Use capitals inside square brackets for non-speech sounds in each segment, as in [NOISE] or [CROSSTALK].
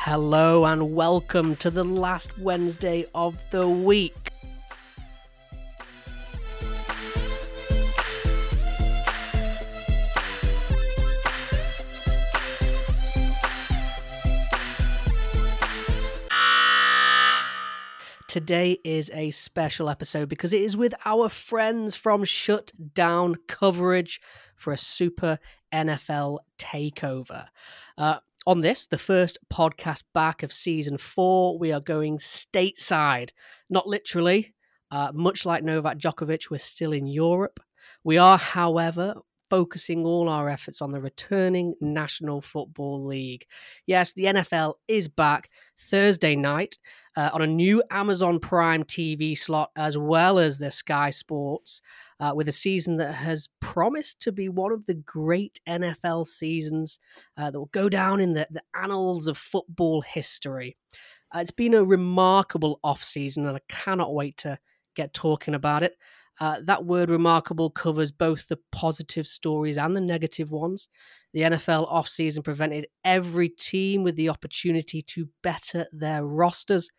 Hello and welcome to the last Wednesday of the week. Today is a special episode because it is with our friends from Shut Down Coverage for a super NFL takeover. Uh, on this, the first podcast back of season four, we are going stateside. Not literally, uh, much like Novak Djokovic, we're still in Europe. We are, however, focusing all our efforts on the returning National Football League. Yes, the NFL is back Thursday night uh, on a new Amazon Prime TV slot, as well as the Sky Sports, uh, with a season that has promised to be one of the great NFL seasons uh, that will go down in the, the annals of football history. Uh, it's been a remarkable off season, and I cannot wait to get talking about it. Uh, that word remarkable covers both the positive stories and the negative ones. The NFL offseason prevented every team with the opportunity to better their rosters,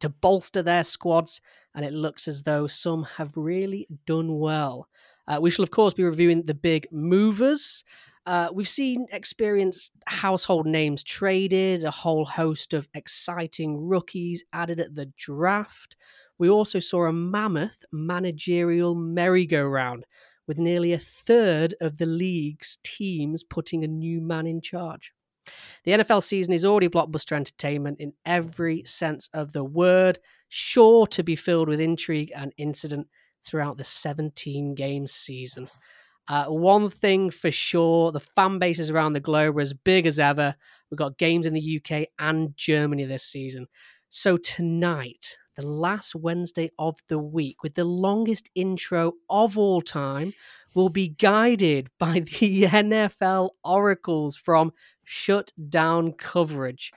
to bolster their squads, and it looks as though some have really done well. Uh, we shall, of course, be reviewing the big movers. Uh, we've seen experienced household names traded, a whole host of exciting rookies added at the draft we also saw a mammoth managerial merry-go-round with nearly a third of the league's teams putting a new man in charge. The NFL season is already blockbuster entertainment in every sense of the word, sure to be filled with intrigue and incident throughout the 17 game season. Uh, one thing for sure the fan bases around the globe are as big as ever. We've got games in the UK and Germany this season. So tonight, the last Wednesday of the week with the longest intro of all time will be guided [LAUGHS] by the NFL oracles from Shut Down Coverage.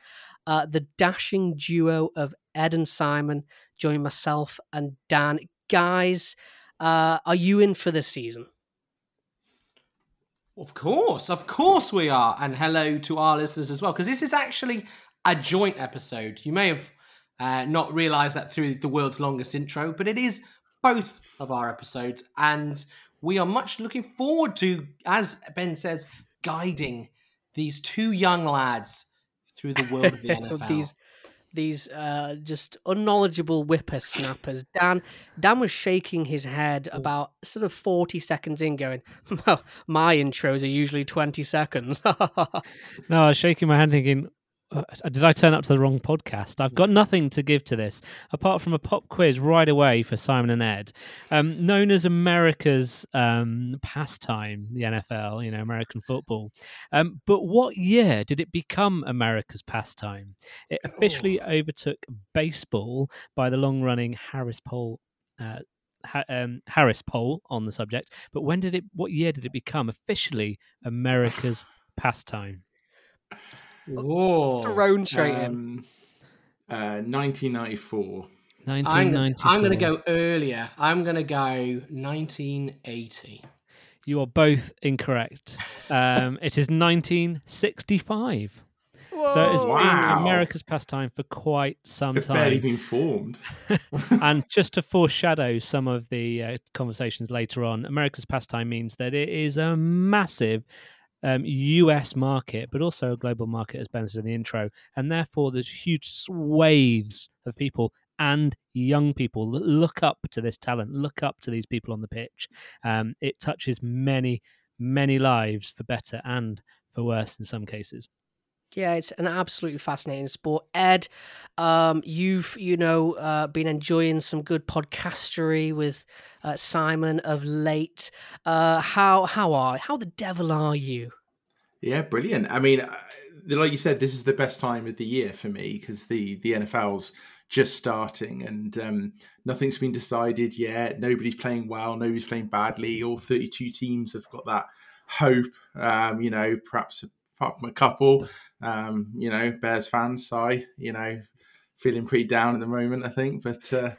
Uh, the dashing duo of Ed and Simon join myself and Dan. Guys, uh, are you in for this season? Of course, of course we are. And hello to our listeners as well, because this is actually a joint episode. You may have uh, not realized that through the world's longest intro, but it is both of our episodes, and we are much looking forward to, as Ben says, guiding these two young lads through the world of the NFL. [LAUGHS] these these uh, just unknowledgeable whippersnappers. Dan Dan was shaking his head about sort of forty seconds in, going, [LAUGHS] "Well, my intros are usually twenty seconds." [LAUGHS] no, I was shaking my head, thinking, uh, did I turn up to the wrong podcast? I've got nothing to give to this apart from a pop quiz right away for Simon and Ed, um, known as America's um, pastime, the NFL, you know, American football. Um, but what year did it become America's pastime? It officially oh. overtook baseball by the long-running Harris poll. Uh, ha- um, Harris poll on the subject, but when did it? What year did it become officially America's [SIGHS] pastime? Whoa. Thrown straight um, in. Uh, 1994. 1994. I'm, I'm going to go earlier. I'm going to go 1980. You are both incorrect. Um, it is 1965. Whoa. So it has wow. been America's pastime for quite some it's time. Barely been formed. [LAUGHS] and just to foreshadow some of the uh, conversations later on, America's pastime means that it is a massive um, US market, but also a global market, as Ben said in the intro. And therefore, there's huge swathes of people and young people that look up to this talent, look up to these people on the pitch. Um, it touches many, many lives for better and for worse in some cases. Yeah, it's an absolutely fascinating sport. Ed, um, you've you know uh, been enjoying some good podcastery with uh, Simon of late. Uh, how how are how the devil are you? Yeah, brilliant. I mean, uh, like you said, this is the best time of the year for me because the the NFL's just starting and um, nothing's been decided yet. Nobody's playing well. Nobody's playing badly. All thirty two teams have got that hope. Um, you know, perhaps apart from a couple, um, you know, Bears fans, sigh, you know, feeling pretty down at the moment, I think, but uh,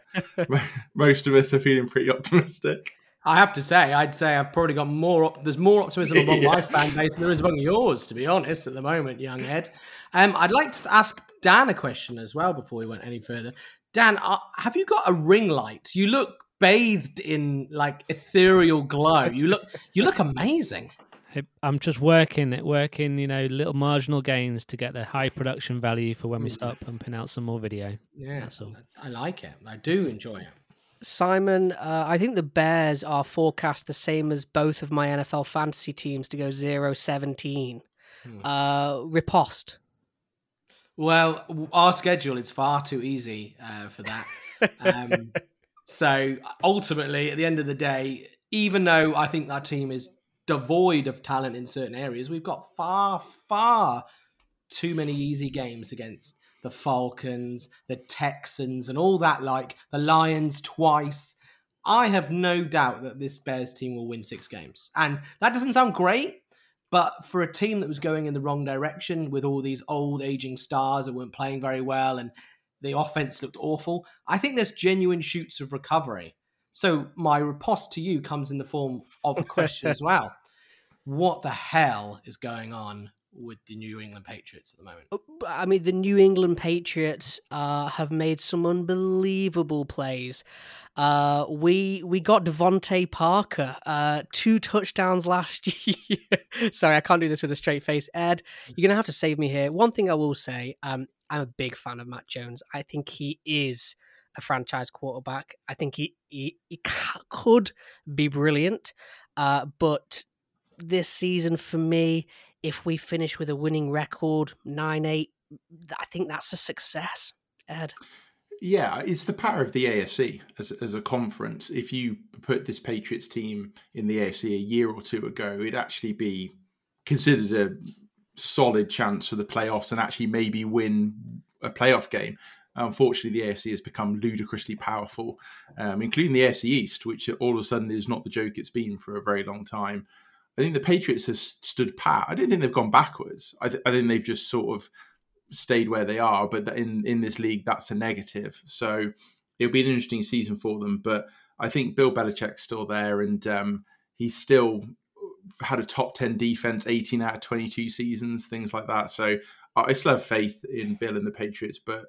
[LAUGHS] most of us are feeling pretty optimistic. I have to say, I'd say I've probably got more. Op- there's more optimism among my [LAUGHS] fan base than there is among yours, to be honest, at the moment, young Ed. Um, I'd like to ask Dan a question as well before we went any further. Dan, uh, have you got a ring light? You look bathed in like ethereal glow. You look, you look amazing. I'm just working it, working, you know, little marginal gains to get the high production value for when we start pumping out some more video. Yeah, That's all. I like it. I do enjoy it. Simon, uh, I think the Bears are forecast the same as both of my NFL fantasy teams to go 0 17. Hmm. Uh, riposte. Well, our schedule is far too easy uh, for that. Um, [LAUGHS] so ultimately, at the end of the day, even though I think our team is devoid of talent in certain areas, we've got far, far too many easy games against the Falcons, the Texans, and all that, like the Lions twice. I have no doubt that this Bears team will win six games. And that doesn't sound great, but for a team that was going in the wrong direction with all these old aging stars that weren't playing very well and the offense looked awful, I think there's genuine shoots of recovery. So my riposte to you comes in the form of a question as [LAUGHS] well. What the hell is going on with the New England Patriots at the moment? I mean, the New England Patriots uh, have made some unbelievable plays. Uh, we we got DeVante Parker, uh, two touchdowns last [LAUGHS] year. Sorry, I can't do this with a straight face. Ed, you're gonna have to save me here. One thing I will say, um, I'm a big fan of Mac Jones. I think he is a franchise quarterback. I think he he, he could be brilliant, uh, but this season for me, if we finish with a winning record, nine eight, I think that's a success. Ed, Yeah, it's the power of the AFC as, as a conference. If you put this Patriots team in the AFC a year or two ago, it'd actually be considered a solid chance for the playoffs and actually maybe win a playoff game. Unfortunately, the AFC has become ludicrously powerful, um, including the AFC East, which all of a sudden is not the joke it's been for a very long time. I think the Patriots have stood pat. I don't think they've gone backwards. I, th- I think they've just sort of stayed where they are. But in in this league, that's a negative. So it'll be an interesting season for them. But I think Bill Belichick's still there, and um, he's still had a top ten defense, eighteen out of twenty two seasons, things like that. So I I still have faith in Bill and the Patriots, but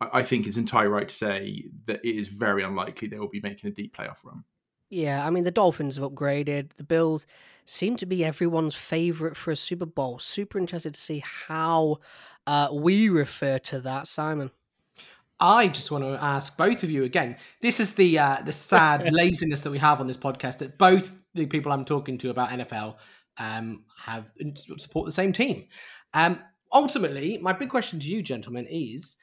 I I think it's entirely right to say that it is very unlikely they will be making a deep playoff run. yeah, I mean the Dolphins have upgraded. The Bills seem to be everyone's favorite for a Super Bowl. Super interested to see how uh, we refer to that, Simon. I just want to ask both of you again. This is the uh, the sad [LAUGHS] laziness that we have on this podcast. That both the people I'm talking to about NFL um, have support the same team. Um, ultimately, my big question to you, gentlemen, is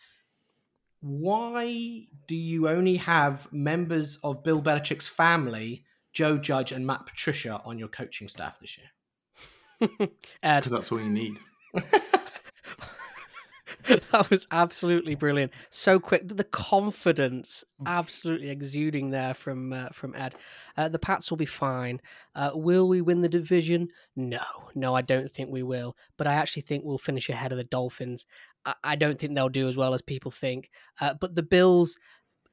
why do you only have members of Bill Belichick's family, Joe Judge and Matt Patricia, on your coaching staff this year? [LAUGHS] Ed, Because that's all you need. [LAUGHS] that was absolutely brilliant. So quick, the confidence absolutely exuding there from uh, from Ed. Uh, the Pats will be fine. Uh, will we win the division? No, no, I don't think we will. But I actually think we'll finish ahead of the Dolphins. I, don't think they'll do as well as people think. Uh, but the Bills.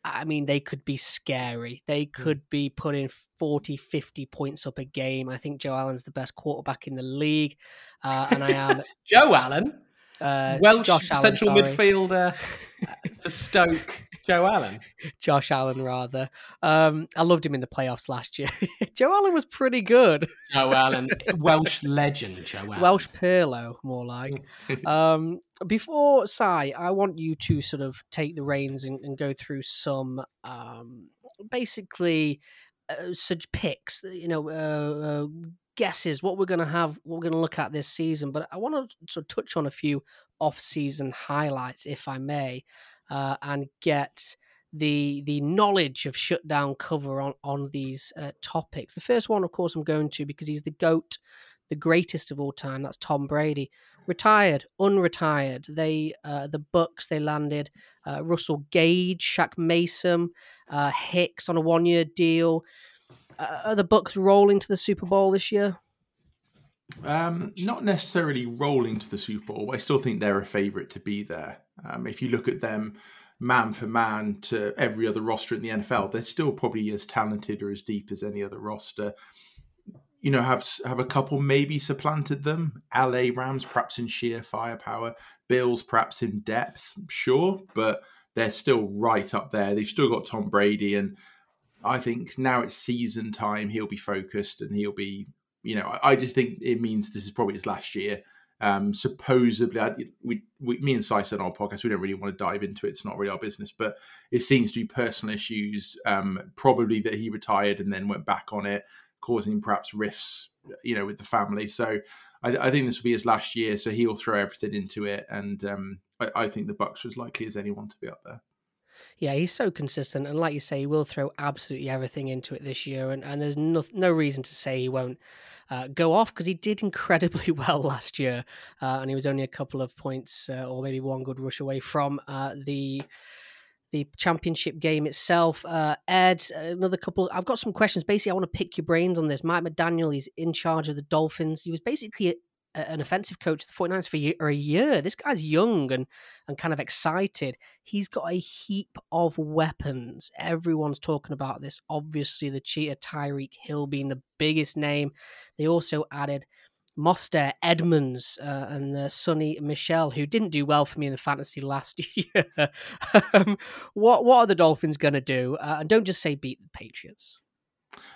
I mean, they could be scary. They could be putting 40, 50 points up a game. I think Joe Allen's the best quarterback in the league. Uh, and I am [LAUGHS] Joe Allen, uh, Welsh Josh central midfielder for Stoke. Joe Allen. [LAUGHS] Josh Allen, rather. Um, I loved him in the playoffs last year. [LAUGHS] Joe Allen was pretty good. Joe Allen, [LAUGHS] Welsh legend. Joe Allen. Welsh Pirlo, more like. um, before Si, I want you to sort of take the reins and, and go through some um, basically uh, such picks, you know, uh, uh, guesses what we're going to have, what we're going to look at this season. But I want to sort of touch on a few off-season highlights, if I may, uh, and get the the knowledge of shutdown cover on on these uh, topics. The first one, of course, I'm going to because he's the goat, the greatest of all time. That's Tom Brady, retired, unretired. They uh, the Bucs they landed uh, Russell Gage, Shaq Mason, uh, Hicks on a one year deal. Uh, are the Bucs rolling to the Super Bowl this year? Um, not necessarily rolling to the Super Bowl. I still think they're a favourite to be there. Um, if you look at them man for man to every other roster in the NFL, they're still probably as talented or as deep as any other roster. You know, have have a couple maybe supplanted them. LA Rams perhaps in sheer firepower, Bills perhaps in depth, sure, but they're still right up there. They've still got Tom Brady, and I think now it's season time. He'll be focused and he'll be, you know, I, just think it means this is probably his last year. Um, supposedly, I, we, we, me and Si said on our podcast, we don't really want to dive into it. It's not really our business, but it seems to be personal issues. Um, probably that he retired and then went back on it, causing perhaps rifts, you know, with the family. So I, I think this will be his last year. So he'll throw everything into it, and um, I, I think the Bucs are as likely as anyone to be up there. Yeah, he's so consistent, and like you say, he will throw absolutely everything into it this year, and, and there's no no reason to say he won't uh, go off because he did incredibly [LAUGHS] well last year, uh, and he was only a couple of points uh, or maybe one good rush away from uh, the the championship game itself. Uh, Ed, another couple. I've got some questions. Basically, I want to pick your brains on this. Mike McDaniel, he's in charge of the Dolphins. He was basically an offensive coach the 49ers for a year, a year. This guy's young and, and kind of excited. He's got a heap of weapons. Everyone's talking about this. Obviously, the cheetah Tyreek Hill being the biggest name. They also added Mostert, Edmonds, uh, and uh, Sony Michel, who didn't do well for me in the fantasy last [LAUGHS] year. um, what what are the Dolphins going to do? Uh, and don't just say beat the Patriots.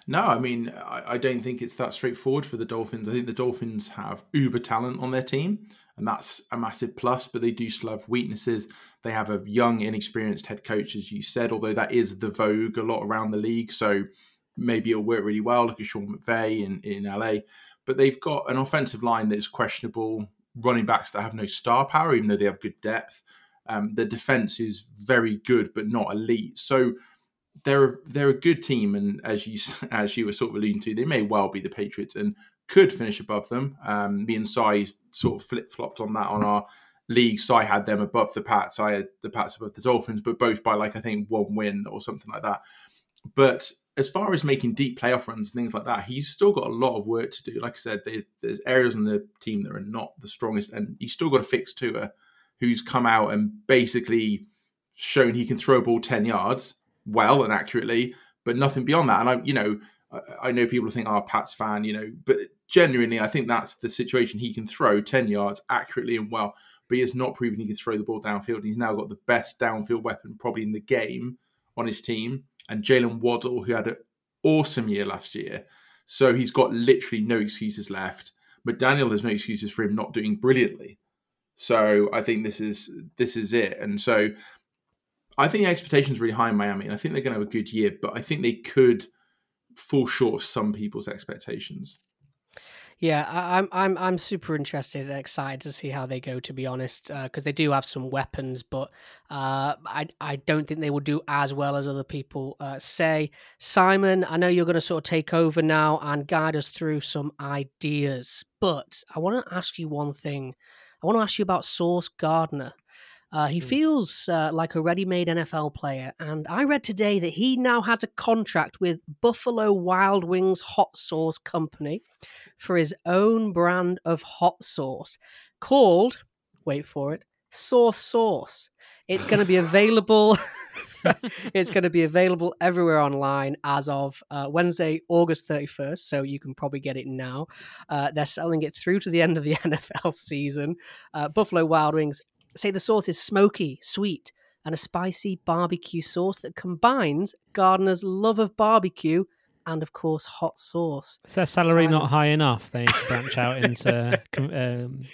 No, I mean, I, I, don't think it's that straightforward for the Dolphins. I think the Dolphins have uber talent on their team, and that's a massive plus, but they do still have weaknesses. They have a young, inexperienced head coach, as you said, although that is the vogue a lot around the league. So maybe it'll work really well, like a Sean McVay in, in LA. But they've got an offensive line that is questionable, running backs that have no star power, even though they have good depth. Um, the defense is very good, but not elite. So they're they're a good team, and as you [LAUGHS] as you were sort of alluding to, they may well be the Patriots and could finish above them. Um, me and Si sort of flip flopped on that on our league. Si had them above the Pats. I had the Pats above the Dolphins, but both by like I think one win or something like that. But as far as making deep playoff runs and things like that, he's still got a lot of work to do. Like I said, they, there's areas on the team that are not the strongest, and he's still got to fix Tua, who's come out and basically shown he can throw a ball ten yards well and accurately, but nothing beyond that. And I'm, you know, I, I know people think, "Oh, Pat's fan," you know, but genuinely, I think that's the situation. He can throw ten yards accurately and well, but he has not proven he can throw the ball downfield. He's now got the best downfield weapon probably in the game on his team, and Jaylen Waddle, who had an awesome year last year. So he's got literally no excuses left. But Daniel has no excuses for him not doing brilliantly. So I think this is this is it. And so I think the expectations are really high in Miami, and I think they're going to have a good year. But I think they could fall short of some people's expectations. Yeah, I, am I'm I'm super interested and excited to see how they go. To be honest, because uh, they do have some weapons, but uh, I I don't think they will do as well as other people uh, say. Simon, I know you're going to sort of take over now and guide us through some ideas, but I want to ask you one thing. I want to ask you about Sauce Gardner. Uh, he mm. feels uh, like a ready made NFL player. And I read today that he now has a contract with Buffalo Wild Wings Hot Sauce Company for his own brand of hot sauce called, wait for it, Sauce Sauce. It's going to be available. [LAUGHS] it's going to be available everywhere online as of uh, Wednesday, August 31st. So you can probably get it now. Uh, they're selling it through to the end of the [LAUGHS] NFL season. Uh, Buffalo Wild Wings say the sauce is smoky, sweet, and a spicy barbecue sauce that combines Gardner's love of barbecue and, of course, hot sauce. Is their salary so not high enough? They need to branch out into [LAUGHS] um,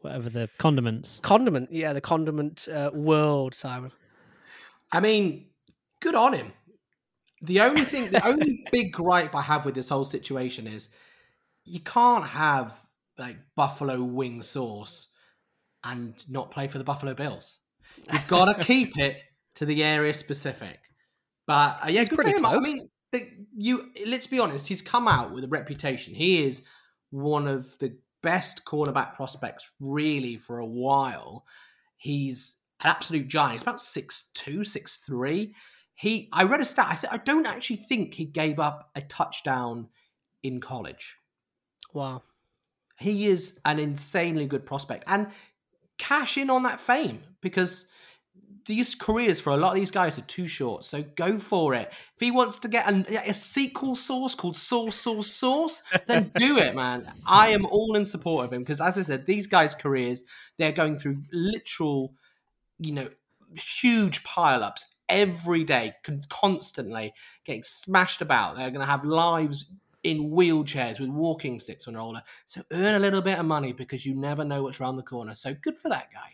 whatever the condiments. Condiment, yeah, the condiment uh, world, Simon. I mean, good on him. The only thing, the only [LAUGHS] big gripe I have with this whole situation is you can't have like buffalo wing sauce and not play for the Buffalo Bills. You've got to [LAUGHS] keep it to the area specific. But uh, yeah, it's pretty close. I mean, you let's be honest. He's come out with a reputation. He is one of the best cornerback prospects, really, for a while. He's an absolute giant. He's about six two, six three. He, I read a stat. I, th- I don't actually think he gave up a touchdown in college. Wow. He is an insanely good prospect. And cash in on that fame because these careers for a lot of these guys are too short. So go for it. If he wants to get a, a sequel sauce called Sauce Sauce Sauce, then [LAUGHS] do it, man. I am all in support of him because, as I said, these guys' careers they're going through literal, you know, huge pileups every day, con- constantly getting smashed about. They're going to have lives in wheelchairs with walking sticks they're older. So earn a little bit of money because you never know what's around the corner. So good for that guy.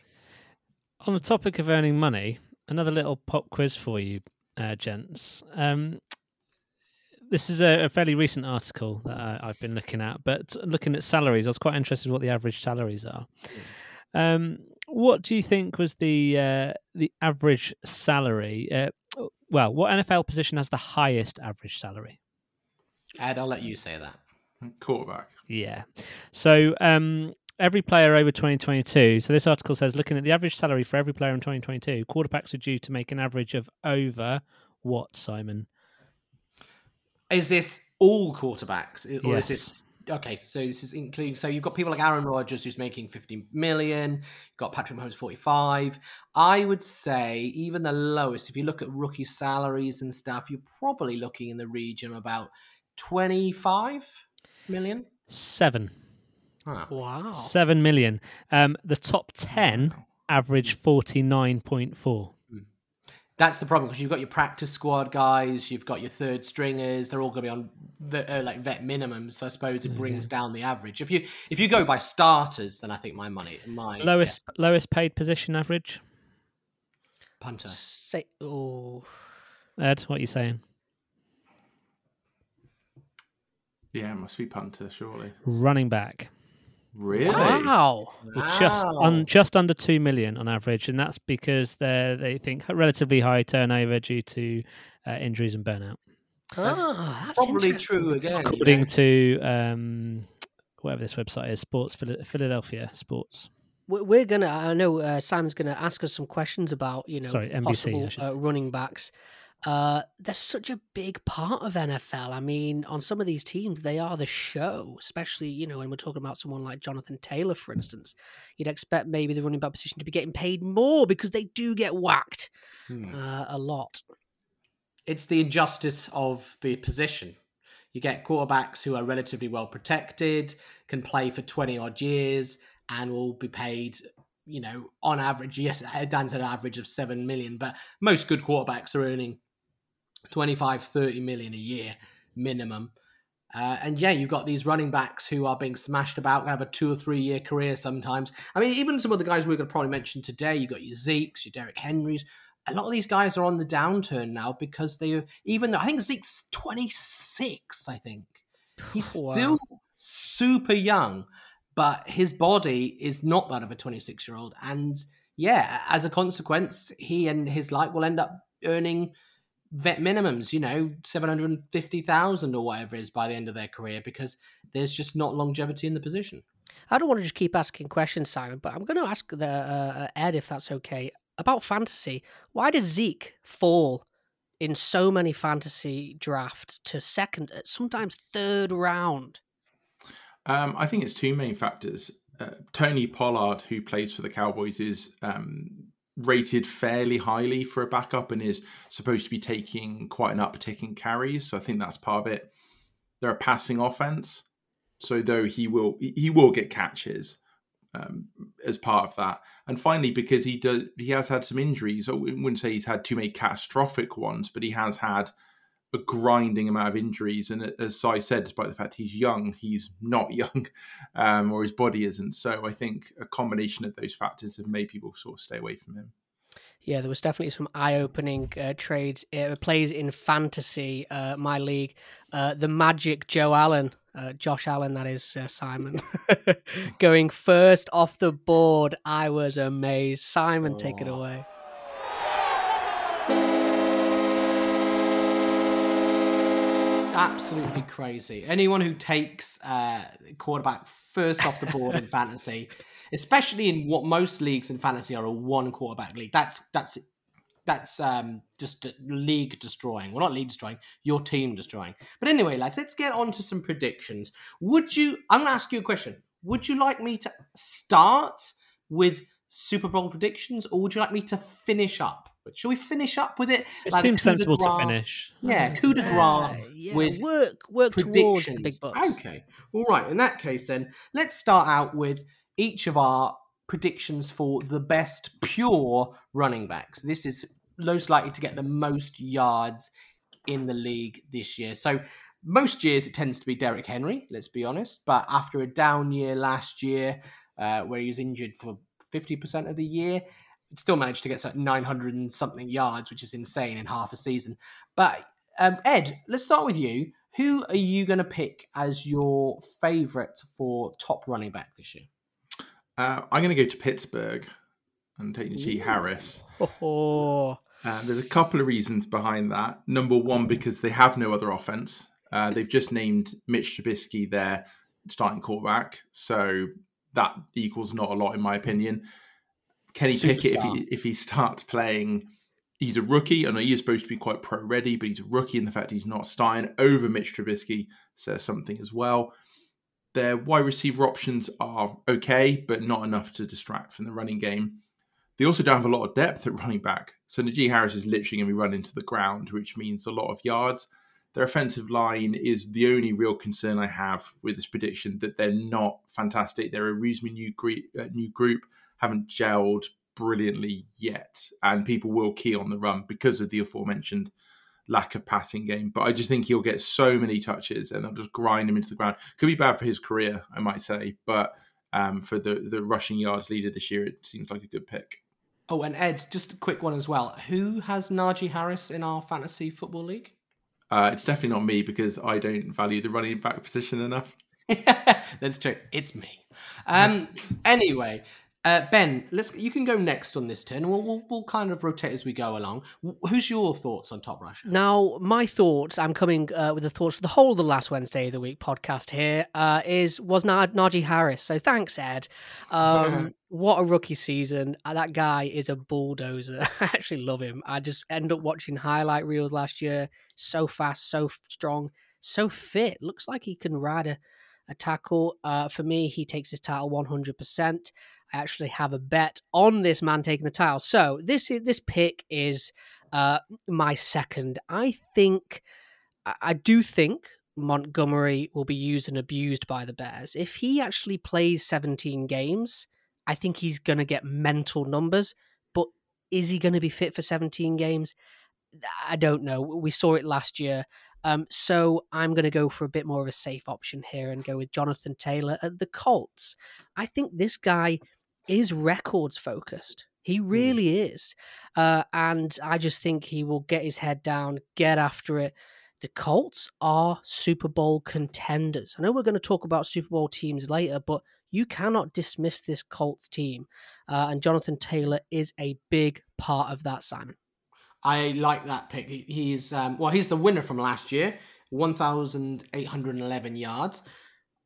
On the topic of earning money, another little pop quiz for you, uh, gents. Um, this is a, a, fairly recent article that I, have been looking at, but looking at salaries, I was quite interested in what the average salaries are. Um, what do you think was the uh, the average salary? Uh, well, what NFL position has the highest average salary? Ed, I'll let you say that. Quarterback. Yeah. So um, every player over 2022. So this article says, looking at the average salary for every player in 2022, quarterbacks are due to make an average of over what, Simon? Is this all quarterbacks, or yes. is this okay? So this is including. So you've got people like Aaron Rodgers who's making 50 million. You've got Patrick Mahomes 45. I would say even the lowest, if you look at rookie salaries and stuff, you're probably looking in the region about 25 million? Seven. Oh. Wow. Seven million. Um, the top 10 average 49.4. That's the problem because you've got your practice squad guys, you've got your third stringers. They're all going to be on vet, uh, like vet minimums. So I suppose it brings mm-hmm. down the average. If you if you go by starters, then I think my money, my lowest yes. lowest paid position average. Punter. Say, oh. Ed, what are you saying? Yeah, it must be punter, surely. Running back. Really? Wow. wow. Just un, just under two million on average, and that's because they they think relatively high turnover due to uh, injuries and burnout. That's, oh, that's probably true again. According you know? to um, whatever this website is, Sports Philadelphia Sports. We're gonna. I know uh, Simon's gonna ask us some questions about you know Sorry, NBC, possible uh, running backs. Uh, they're such a big part of NFL. I mean, on some of these teams, they are the show, especially, you know, when we're talking about someone like Jonathan Taylor, for instance. You'd expect maybe the running back position to be getting paid more because they do get whacked hmm. uh, a lot. It's the injustice of the position. You get quarterbacks who are relatively well protected, can play for 20 odd years, and will be paid you know, on average, yes, Dan said an average of 7 million, but most good quarterbacks are earning 25, 30 million a year minimum. Uh, and yeah, you've got these running backs who are being smashed about, have a two or three year career sometimes. I mean, even some of the guys we're going to probably mention today, you've got your Zeke's, your Derrick Henrys. A lot of these guys are on the downturn now because they are, even though I think Zeke's 26, I think. He's wow. still super young, but his body is not that of a 26 year old. And yeah, as a consequence, he and his like will end up earning vet minimums, you know, 750,000 or whatever it is by the end of their career because there's just not longevity in the position. I don't want to just keep asking questions, Simon, but I'm going to ask the uh, Ed if that's okay about fantasy. Why did Zeke fall in so many fantasy drafts to second, uh, sometimes third round? Um, I think it's two main factors. Uh, Tony Pollard, who plays for the Cowboys, is um, rated fairly highly for a backup and is supposed to be taking quite an uptick in carries. So I think that's part of it. They're a passing offense, so though he will he will get catches um, as part of that. And finally, because he does he has had some injuries. I wouldn't say he's had too many catastrophic ones, but he has had a grinding amount of injuries. And as I said, despite the fact he's young, he's not [LAUGHS] young, um, or his body isn't. So I think a combination of those factors have made people sort of stay away from him. Yeah, there was definitely some eye-opening uh, trades, uh, plays in fantasy, uh, my league. Uh, the Magic Joe Allen, uh, Josh Allen, that is uh, Simon, [LAUGHS] going first off the board. I was amazed. Simon, oh. take it away. Absolutely crazy. Anyone who takes uh, quarterback first off the board in [LAUGHS] fantasy, especially in what most leagues in fantasy are a one quarterback league, that's that's that's um, just league destroying. Well, not league destroying, your team destroying. But anyway, lads, let's get on to some predictions. Would you? I'm going to ask you a question. Would you like me to start with Super Bowl predictions, or would you like me to finish up? But shall we finish up with it? It Like seems coup de sensible to finish. Yeah, coup de grace Yeah, yeah, with work work towards the big predictions. Okay. All right. In that case, then let's start out with each of our predictions for the best pure running backs. This is most likely to get the most yards in the league this year. So most years it tends to be Derrick Henry. Let's be honest. But after a down year last year, uh, where he was injured for fifty percent of the year. It Still managed to get like 900 and something yards, which is insane in half a season. But um, Ed, let's start with you. Who are you going to pick as your favourite for top running back this year? Uh, I'm going to go to Pittsburgh and take G Harris. Oh, Uh, there's a couple of reasons behind that. Number one, because they have no other offense. Uh, they've just named Mitch Trubisky their starting quarterback, so that equals not a lot in my opinion. Kenny Pickett, if he if he starts playing, he's a rookie. I know he is supposed to be quite pro ready, but he's a rookie, and the fact he's not starting over Mitch Trubisky says something as well. Their wide receiver options are okay, but not enough to distract from the running game. They also don't have a lot of depth at running back. So Najee Harris is literally going to be run into the ground, which means a lot of yards. Their offensive line is the only real concern I have with this prediction that they're not fantastic. They're a reasonably new uh, new group haven't gelled brilliantly yet, and people will key on the run because of the aforementioned lack of passing game. But I just think he'll get so many touches and they'll just grind him into the ground. Could be bad for his career, I might say, but um, for the the rushing yards leader this year, it seems like a good pick. Oh, and Ed, just a quick one as well. Who has Najee Harris in our fantasy football league? Uh, it's definitely not me because I don't value the running back position enough. [LAUGHS] That's true. It's me. Um. Anyway, uh, Ben, let's. You can go next on this turn. We'll, we'll we'll kind of rotate as we go along. Who's your thoughts on top rusher? Now, my thoughts, I'm coming uh, with the thoughts for the whole of the last Wednesday of the week podcast here, uh, is was Na- Najee Harris. So thanks, Ed. Um, [LAUGHS] what a rookie season. Uh, that guy is a bulldozer. [LAUGHS] I actually love him. I just end up watching highlight reels last year. So fast, so strong, so fit. Looks like he can ride a, a tackle. Uh, for me, he takes his title 100%. Actually have a bet on this man taking the title. So this is, this pick is uh, my second. I think, I- I do think Montgomery will be used and abused by the Bears. If he actually plays 17 games, I think he's going to get mental numbers. But is he going to be fit for 17 games? I don't know. We saw it last year. Um, so I'm going to go for a bit more of a safe option here and go with Jonathan Taylor at the Colts. I think this guy is records focused. He really is. Uh, and I just think he will get his head down, get after it. The Colts are Super Bowl contenders. I know we're going to talk about Super Bowl teams later, but you cannot dismiss this Colts team. Uh, and Jonathan Taylor is a big part of that, Simon. I like that pick. He's um, well, he's the winner from last year, one thousand eight hundred eleven yards.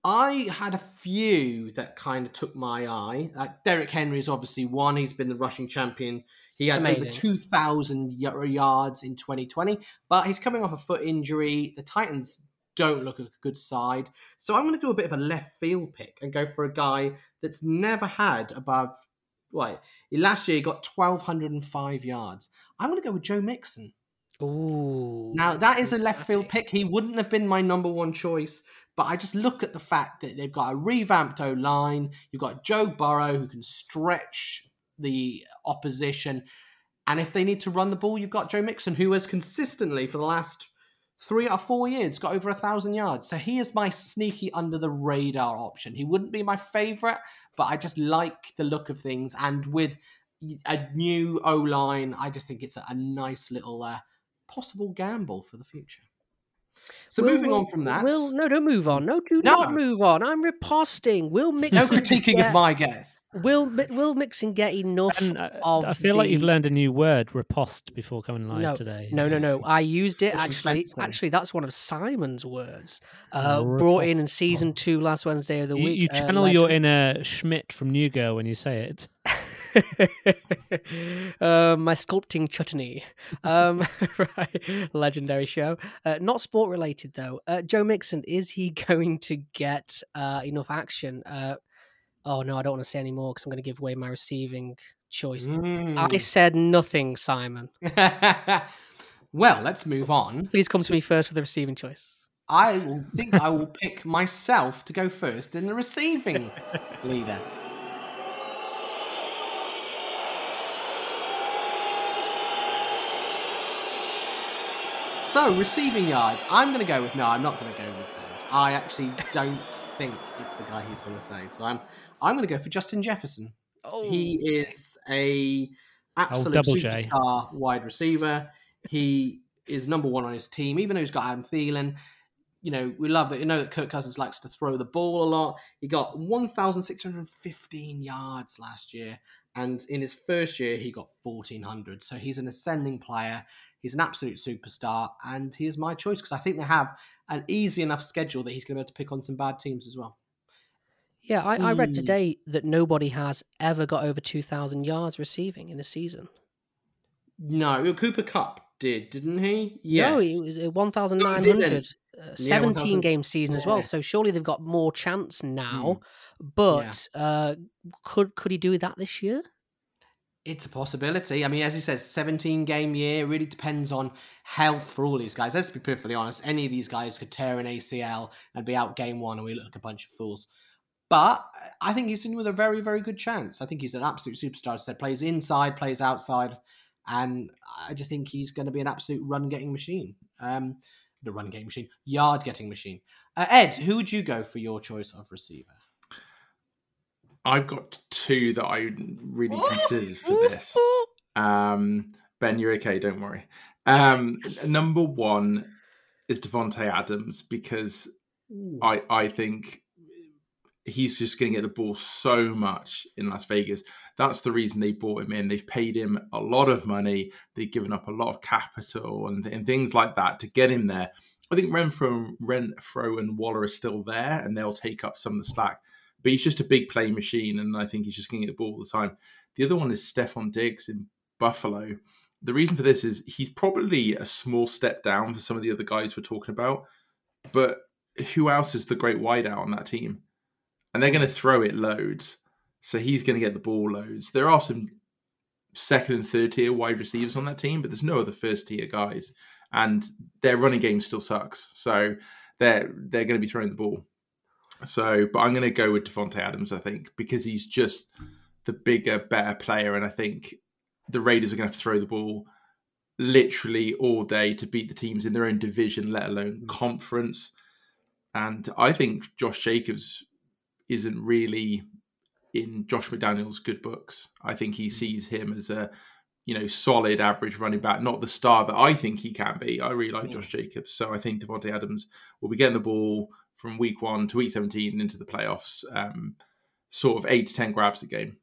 I had a few that kind of took my eye. Like Derrick Henry is obviously one. He's been the rushing champion. He had over Amazing. two thousand yards in twenty twenty, but he's coming off a foot injury. The Titans don't look a good side, so I'm going to do a bit of a left field pick and go for a guy that's never had above. What last year he got twelve hundred and five yards. I'm going to go with Joe Mixon. Ooh. Now that is a left field pick. He wouldn't have been my number one choice, but I just look at the fact that they've got a revamped O line. You've got Joe Burrow who can stretch the opposition, and if they need to run the ball, you've got Joe Mixon who has consistently for the last three or four years got over a thousand yards. So he is my sneaky under the radar option. He wouldn't be my favorite, but I just like the look of things, and with a new O line, I just think it's a, nice little. Uh, possible gamble for the future. So Will- moving will- on from that, Will, no, don't move on. No, do No. not move on. I'm riposting. Will no critiquing get, of my guess. Will Mi- Will Mixon get enough And uh, of I feel like you've learned a new word, repost, before coming live No, today. No, no, no. I used it actually. offensive. Actually, that's one of Simon's words. Uh, brought in in season two last Wednesday of the You, week. you uh, channel your inner Schmidt from New Girl when you say it. [LAUGHS] uh, [LAUGHS] my sculpting chutney. Um, [LAUGHS] right, legendary show. Uh, not sport related though. Uh, Joe Mixon is he [LAUGHS] going to get uh, enough action? Uh, Oh no, I don't want to say any more because I'm going to give away my receiving choice. I Mm. said nothing, Simon. well, let's move on. Please come to me first with the receiving choice. I think I will pick myself to go first in the receiving leader. So, receiving yards. I'm going to go with no. I'm not going to go with Ben's. I actually don't think it's the guy he's going to say. So I'm I'm going to go for Justin Jefferson. Oh, He is a oh, absolute double J. superstar wide receiver. He is number one on his team, even though he's got Adam Thielen. You know, we love that. You know that Kirk Cousins likes to throw the ball a lot. He got 1,615 yards last year, and in his first year, he got 1,400. So he's an ascending player. He's an absolute superstar, and he is my choice because I think they have an easy enough schedule that he's going to be able to pick on some bad teams as well. yeah. I, I read Mm. today that nobody has ever got over 2,000 yards receiving in a season. No, Cooper Kupp did, didn't he? No, Yes. it was uh, 1,900. No, it didn't. uh, Yeah, 17 1,000 game season as well. So surely they've got more chance now. But uh, could could he do that this year? It's a possibility. I mean, as he says, 17 game year really depends on health for all these guys. Let's be perfectly honest. Any of these guys could tear an ACL and be out game one, and we look like a bunch of fools. But I think he's in with a very, very good chance. I think he's an absolute superstar. Said, plays inside, plays outside, and I just think he's going to be an absolute run getting machine. Um, the run getting machine, yard getting machine. Uh, Ed, who would you go for your choice of receiver? I've got two that I really considered for this. Um, ben, you're okay. Don't worry. Um, number one is Davante Adams because I I think he's just going to get the ball so much in Las Vegas. That's the reason they brought him in. They've paid him a lot of money. They've given up a lot of capital and, and things like that to get him there. I think Renfrow, Renfrow and Waller are still there, and they'll take up some of the slack. But he's just a big play machine, and I think he's just going to get the ball all the time. The other one is Stefon Diggs in Buffalo. The reason for this is he's probably a small step down for some of the other guys we're talking about. But who else is the great wideout on that team? And they're going to throw it loads. So he's going to get the ball loads. There are some second and third tier wide receivers on that team, but there's no other first tier guys. And their running game still sucks. So they're they're going to be throwing the ball. So, but I'm going to go with Davante Adams, I think, because he's just the bigger, better player, and I think the Raiders are going to have to throw the ball literally all day to beat the teams in their own division, let alone conference. And I think Josh Jacobs isn't really in Josh McDaniels' good books. I think he sees him as a you know solid average running back, not the star that I think he can be. I really like Mm. Josh Jacobs, so I think Davante Adams will be getting the ball from week one to week seventeen into the playoffs, um, sort of eight to ten grabs a game.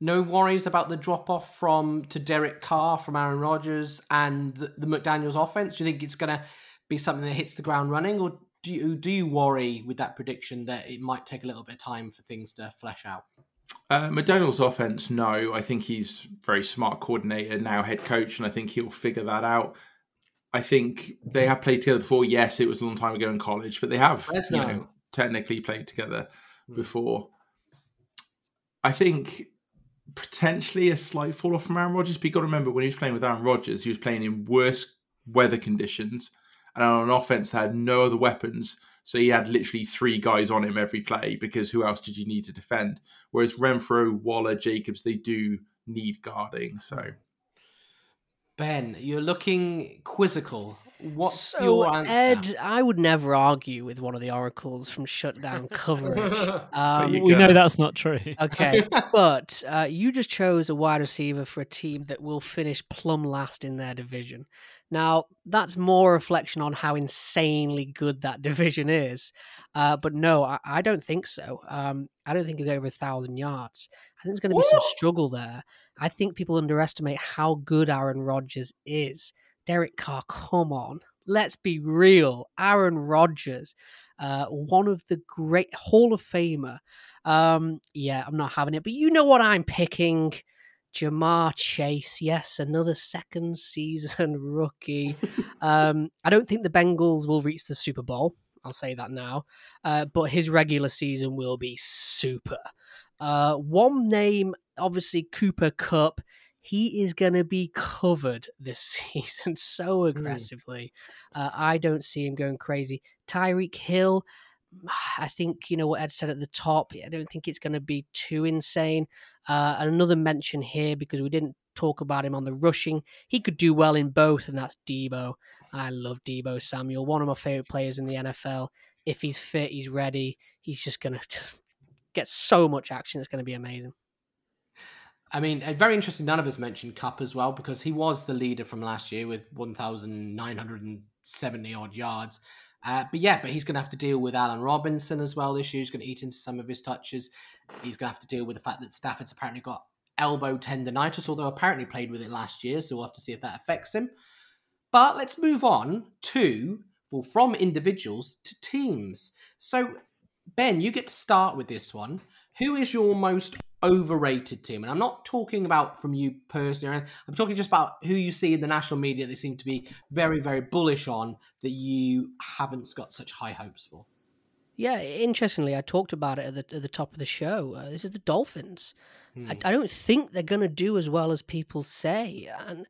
No worries about the drop off from to Derek Carr from Aaron Rodgers and the, the McDaniels' offense. Do you think it's going to be something that hits the ground running, or do you do you worry with that prediction that it might take a little bit of time for things to flesh out? Uh, McDaniels' offense, no. I think he's very smart coordinator now, head coach, and I think he'll figure that out. I think they have played together before. Yes, it was a long time ago in college, but they have you know. technically played together Hmm. before. I think potentially a slight fall off from Aaron Rodgers. But you got to remember when he was playing with Aaron Rodgers, he was playing in worse weather conditions and on an offense that had no other weapons. So he had literally three guys on him every play because who else did you need to defend? Whereas Renfrow, Waller, Jacobs, they do need guarding. So Ben, you're looking quizzical. What's so, your answer? Ed, I would never argue with one of the oracles from shutdown [LAUGHS] coverage. Um, we go. know that's not true. [LAUGHS] okay, but uh, you just chose a wide receiver for a team that will finish plumb last in their division. Now, that's more reflection on how insanely good that [LAUGHS] division is. Uh, but no, I, I don't think so. Um, I don't think he'll go over a thousand yards. I think there's going to be some struggle there. I think people underestimate how good Aaron Rodgers is. Derek Carr, come on. Let's be real. Aaron Rodgers, uh, one of the great Hall of Famer. Um, yeah, I'm not having it. But you know what I'm picking? Ja'Marr Chase. Yes, another second season [LAUGHS] rookie. um, I don't think the Bengals will reach the Super Bowl. I'll say that now. Uh, but his regular season will be super. Uh, one name, obviously Cooper Kupp. He is going to be covered this [LAUGHS] season so aggressively. Mm. Uh, I don't see him going crazy. Tyreek Hill, I think, you know, what Ed said at the top, I don't think it's going to be too insane. Uh, another mention here, because we didn't talk about him on the rushing, he could do well in both, and that's Deebo. I love Deebo Samuel, one of my favorite players in the NFL. If he's fit, he's ready. He's just going [LAUGHS] to get so much action. It's going to be amazing. I mean, very interesting. None of us mentioned Kupp as well because he was the leader from last year with 1,970 odd yards. Uh, but yeah, but he's going to have to deal with Allen Robinson as well this year. He's going to eat into some of his touches. He's going to have to deal with the fact that Stafford's apparently got elbow tendonitis, although apparently played with it last year. So we'll have to see if that affects him. But let's move on to, well, from individuals to teams. So, Ben, you get to start with this one. Who is your most overrated team? And I'm not talking about from you personally. I'm talking just about who you see in the national media they seem to be very, very bullish on that you haven't got such high hopes for. Yeah, interestingly, I talked about it at the, at the top of the show. Uh, this is the Dolphins. Hmm. I, I don't think they're going to do as well as people say, and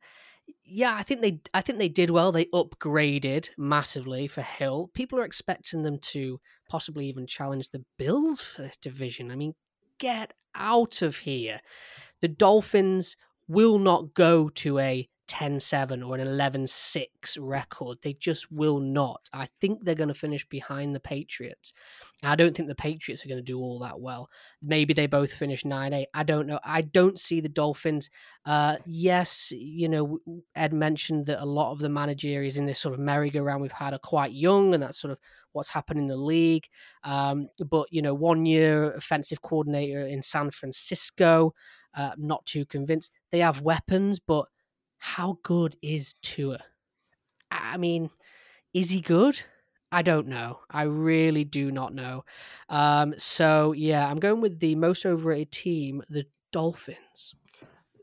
yeah, I think they I think they did well. They upgraded massively for Hill. People are expecting them to possibly even challenge the Bills for this division. I mean, get out of here. The Dolphins will not go to a 10 7 or an 11 6 record. They just will not. I think they're going to finish behind the Patriots. I don't think the Patriots are going to do all that well. Maybe they both finish 9 8. I don't know. I don't see the Dolphins. Uh, yes, you know, Ed mentioned that a lot of the managers in this sort of merry-go-round we've had are quite young, and that's sort of what's happened in the league. Um, but, you know, one year offensive coordinator in San Francisco, uh, not too convinced. They have weapons, but how good is Tua? I mean, is he good? I don't know. I really do not know. Um, so yeah, I'm going with the most overrated team, the Dolphins.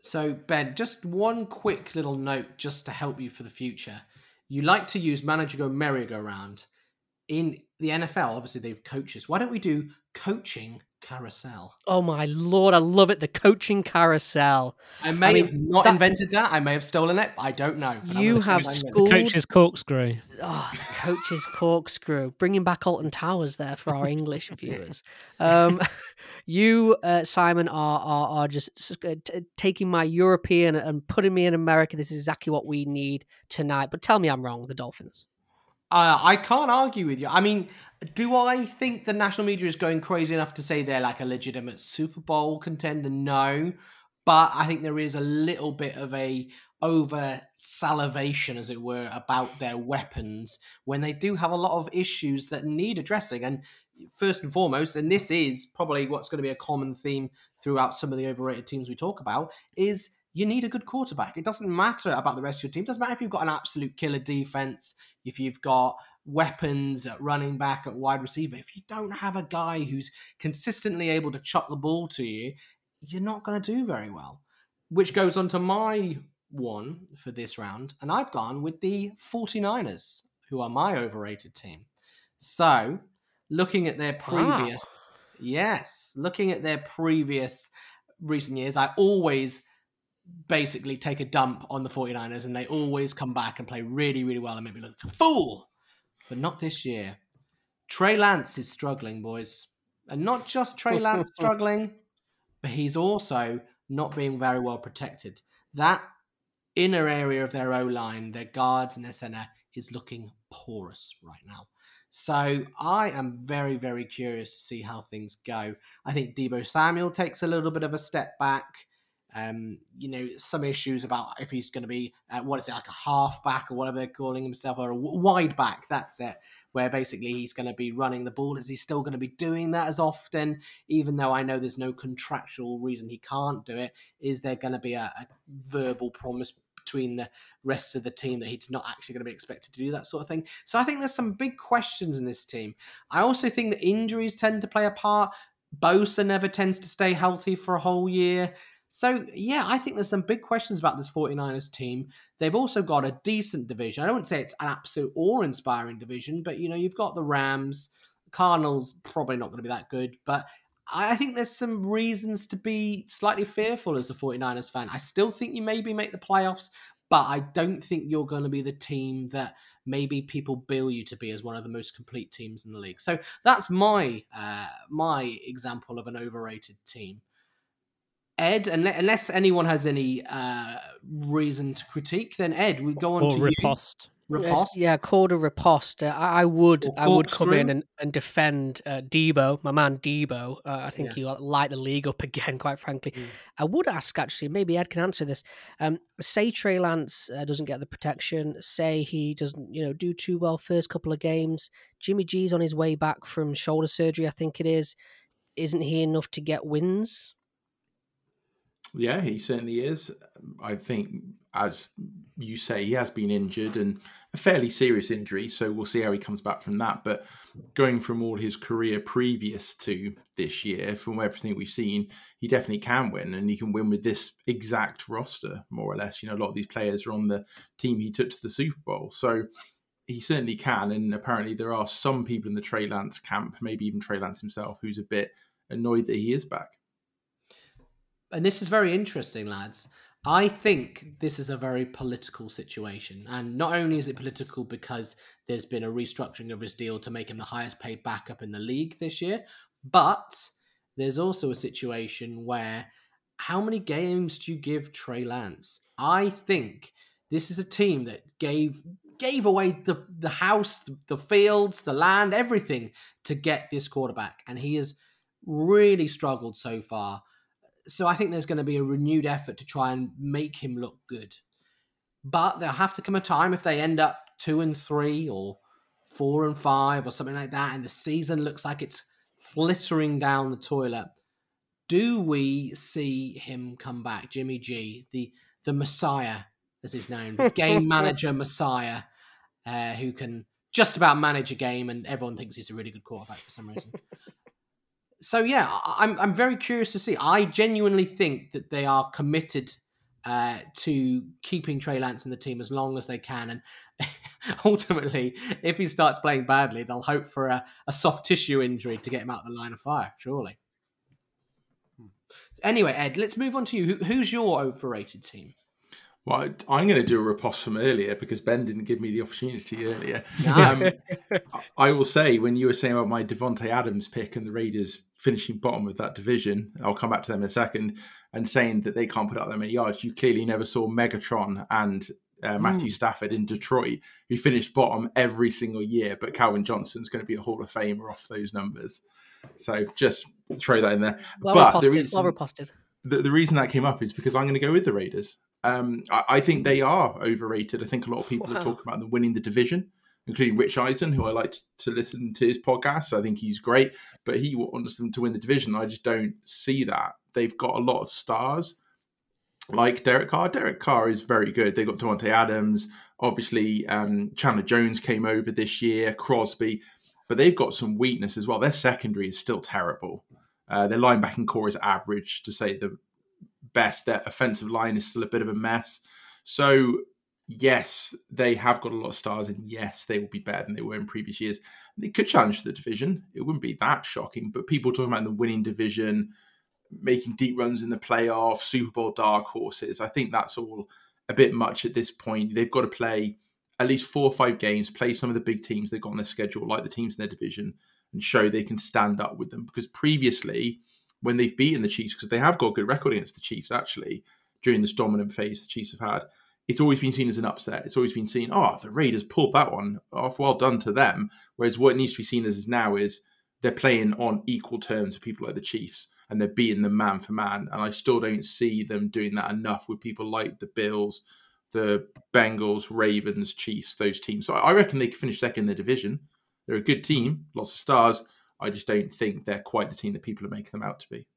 So Ben, just one quick little note, just to help you for the future. You like to use manager go merry-go-round. In the NFL, obviously they've coaches. Why don't we do coaching carousel. Oh my lord, I love it. The coaching carousel. I may I mean, have not that... invented that. I may have stolen it. I don't know. You have schooled... The coach's corkscrew. Oh, the coach's corkscrew. Bringing back Alton Towers there for our English [LAUGHS] viewers. Um, [LAUGHS] you, uh, Simon, are, are, are just uh, t- taking my European and putting me in America. This is exactly what we need tonight. But tell me I'm wrong. With the Dolphins. Uh, I can't argue with you. I mean, do I think the national media is going crazy enough to say they're like a legitimate Super Bowl contender? No. But I think there is a little bit of a over salivation, as it were, about their weapons when they do have a lot of issues that need addressing. And first and foremost, and this is probably what's going to be a common theme throughout some of the overrated teams we talk about, is you need a good quarterback. It doesn't matter about the rest of your team. It doesn't matter if you've got an absolute killer defense, if you've got weapons at running back, at wide receiver. If you don't have a guy who's consistently able to chuck the ball to you, you're not going to do very well. Which goes on to my one for this round. And I've gone with the 49ers, who are my overrated team. So, looking at their previous. Wow. Yes, looking at their previous recent years, I always basically take a dump on the 49ers and they always come back and play really, really well and make me look like a fool. But not this year. Trey Lance is struggling, boys. And not just Trey Lance [LAUGHS] struggling, but he's also not being very well protected. That inner area of their O line, their guards and their center, is looking porous right now. So I am very, very curious to see how things go. I think Deebo Samuel takes a little bit of a step back. Um, you know, some issues about if he's going to be, uh, what is it, like a half back or whatever they're calling himself, or a wide back, that's it, where basically he's going to be running the ball. Is he still going to be doing that as often, even though I know there's no contractual reason he can't do it? Is there going to be a, a verbal promise between the rest of the team that he's not actually going to be expected to do that sort of thing. So I think there's some big questions in this team. I also think that injuries tend to play a part. Bosa never tends to stay healthy for a whole year. So, yeah, I think there's some big questions about this 49ers team. They've also got a decent division. I don't say it's an absolute awe inspiring division, but, you know, you've got the Rams. Cardinals probably not going to be that good, but I think there's some reasons to be slightly fearful as a 49ers fan. I still think you maybe make the playoffs, but I don't think you're going to be the team that maybe people bill you to be as one of the most complete teams in the league. So that's my uh, my example of an overrated team. Ed, unless anyone has any uh, reason to critique, then Ed, we go on or to riposte. you. Riposte? Yeah, called a riposte. Uh, I, I would, I would come in and, and defend uh, Deebo, my man Deebo. Uh, I think Yeah. he light the league up [LAUGHS] again. Quite frankly, Mm. I would ask actually. Maybe Ed can answer this. Um, say Trey Lance uh, doesn't get the protection. Say he doesn't, you know, do too well first couple of games. Jimmy G's on his way back from shoulder surgery. I think it is. Isn't he enough to get wins? Yeah, he certainly is. I think, as you say, he has been injured and a fairly serious injury. So we'll see how he comes back from that. But going from all his career previous to this year, from everything we've seen, he definitely can win, and he can win with this exact roster, more or less. You know, a lot of these players are on the team he took to the Super Bowl, so he certainly can. And apparently, there are some people in the Trey Lance camp, maybe even Trey Lance himself, who's a bit annoyed that he is back. And this is very interesting, lads. I think this is a very political situation. And not only is it political because there's been a restructuring of his deal to make him the highest paid backup in the league this year, but there's also a situation where how many games do you give Trey Lance? I think this is a team that gave gave away the the house, the, the fields, the land, everything to get this quarterback, and he has really struggled so far. So I think there's going to be a renewed effort to try and make him look good. But there'll have to come a time if they end up two and three or four and five or something like that, and the season looks like it's flittering down the toilet. Do we see him come back, Jimmy G, the the Messiah, as his name, the game [LAUGHS] manager Messiah, uh, who can just about manage a game, and everyone thinks he's a really good quarterback for some reason. So yeah, I'm I'm very curious to see. I genuinely think that they are committed uh, to keeping Trey Lance in the team as long as they can, and [LAUGHS] ultimately, if he starts playing badly, they'll hope for a, a soft tissue injury to get him out of the line of fire. Surely. Anyway, Ed, let's move on to you. Who, who's your overrated team? Well, I'm going to do a riposte from earlier because Ben didn't give me the opportunity earlier. Nice. Um, I will say, when you were saying about my Davante Adams pick and the Raiders finishing bottom of that division, I'll come back to them in a second, and saying that they can't put up that many yards, you clearly never saw Megatron and uh, Matthew Stafford in Detroit, who finished bottom every single year. But Calvin Johnson's going to be a Hall of Famer off those numbers. So just throw that in there. Well but the reposted. Well reposted. the, the reason that came up is because I'm going to go with the Raiders. Um, I, I think they are overrated. I think a lot of people Wow. are talking about them winning the division, including Rich Eisen, who I like to, to listen to his podcast. I think he's great, but he wants them to win the division. I just don't see that. They've got a lot of stars like Derek Carr. Derek Carr is very good. They got Davante Adams. Obviously, um, Chandler Jones came over this year, Crosby, but they've got some weakness as well. Their secondary is still terrible. Uh, their linebacking core is average, to say the best. Their offensive line is still a bit of a mess. So, yes, they have got a lot of stars, and yes, they will be better than they were in previous years. They could challenge the division. It wouldn't be that shocking, but people talking about the winning division, making deep runs in the playoffs, Super Bowl dark horses, I think that's all a bit much at this point. They've got to play at least four or five games, play some of the big teams they've got on their schedule, like the teams in their division, and show they can stand up with them. Because previously, when they've beaten the Chiefs, because they have got a good record against the Chiefs actually during this dominant phase the Chiefs have had, it's always been seen as an upset. It's always been seen, oh, the Raiders pulled that one off. Well done to them. Whereas what needs to be seen as now is they're playing on equal terms with people like the Chiefs and they're beating them man for man. And I still don't see them doing that enough with people like the Bills, the Bengals, Ravens, Chiefs, those teams. So I reckon they could finish second in the division. They're a good team, lots of stars. I just don't think they're quite the team that people are making them out to be.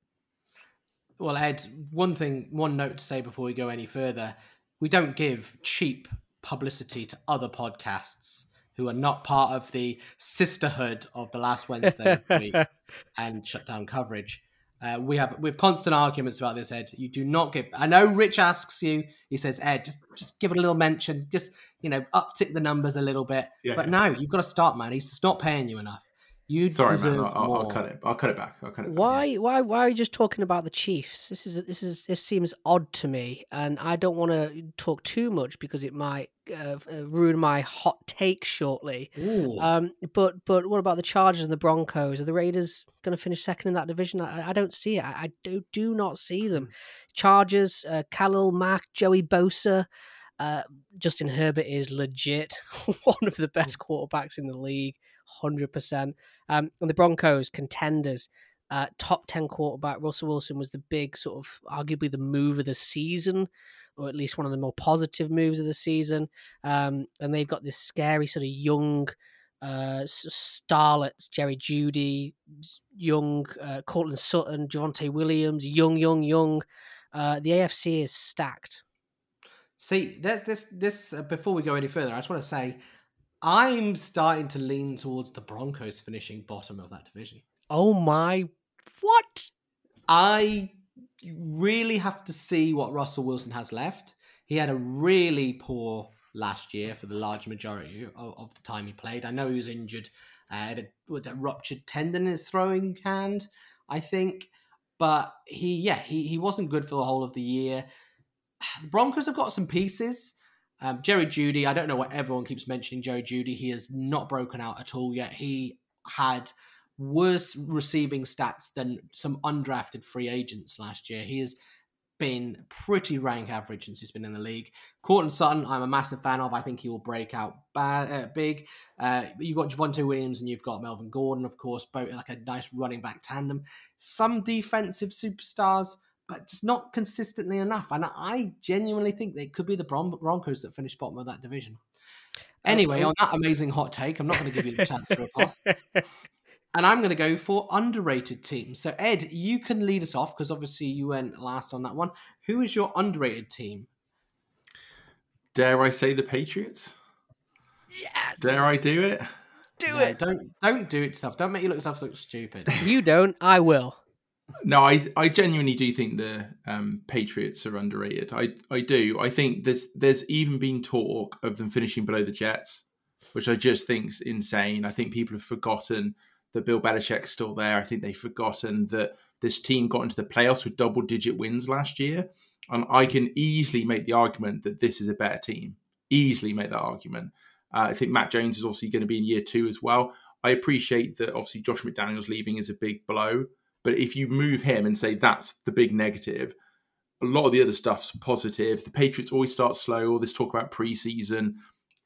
Well, Ed, one thing, one note to say before we go any further: we don't give cheap publicity to other podcasts who are not part of the sisterhood of the last Wednesday of the week [LAUGHS] and shutdown coverage. Uh, we have we have constant arguments about this, Ed. You do not give. I know Rich asks you. He says, Ed, just just give it a little mention. Just you know, uptick the numbers a little bit. Yeah, but yeah. no, you've got to start, man. He's just not paying you enough. You Sorry, man. I'll, I'll, cut it. I'll cut it back. I'll cut it. Back, Why, yeah. why, why are you just talking about the Chiefs? This is this is this seems odd to me, and I don't want to talk too much because it might uh, uh, ruin my hot take shortly. Ooh. Um, but but what about the Chargers and the Broncos? Are the Raiders going to finish second in that division? I, I don't see it. I, I do do not see them. Chargers, uh, Khalil Mack, Joey Bosa. Uh, Justin Herbert is legit [LAUGHS] one of the best quarterbacks in the league, hundred percent. Um, and the Broncos contenders, uh, top ten quarterback Russell Wilson was the big sort of arguably the move of the season, or at least one of the more positive moves of the season. Um, and they've got this scary sort of young uh, starlets, Jerry Jeudy, young uh, Courtland Sutton, Javonte Williams, young, young, young. Uh, the AFC is stacked. See, there's this this uh, before we go any further, I just want to say I'm starting to lean towards the Broncos finishing bottom of that division. Oh my, what? I really have to see what Russell Wilson has left. He had a really poor last year for the large majority of, of the time he played. I know he was injured, uh, had a, with a ruptured tendon in his throwing hand, I think. But he, yeah, he, he wasn't good for the whole of the year. [SIGHS] The Broncos have got some pieces. Um, Jerry Jeudy, I don't know what everyone keeps mentioning. Jerry Jeudy, he has not broken out at all yet. He had worse receiving stats than some undrafted free agents last year. He has been pretty rank average since he's been in the league. Courtland Sutton, I'm a massive fan of. I think he will break out uh, big. Uh, you've got Javonte Williams and you've got Melvin Gordon, of course, both like a nice running back tandem. Some defensive superstars, but just not consistently enough. And I genuinely think they could be the Bron- Broncos that finish bottom of that division. Anyway, on that amazing hot take, I'm not going to give you the chance to reply. [LAUGHS] And I'm going to go for underrated teams. So, Ed, you can lead us off because obviously you went last on that one. Who is your underrated team? Dare I say the Patriots? Yes. Dare I do it? do No, it? Don't don't do it stuff. Don't make you look yourself look stupid. You don't. I will. No, I I genuinely do think the um, Patriots are underrated. I I do. I think there's there's even been talk of them finishing below the Jets, which I just think's insane. I think people have forgotten that Bill Belichick's still there. I think they've forgotten that this team got into the playoffs with double digit wins last year, and I can easily make the argument that this is a better team. Easily make that argument. Uh, I think Mac Jones is obviously going to be in year two as well. I appreciate that obviously Josh McDaniels leaving is a big blow, but if you move him and say that's the big negative, a lot of the other stuff's positive. The Patriots always start slow. All this talk about preseason,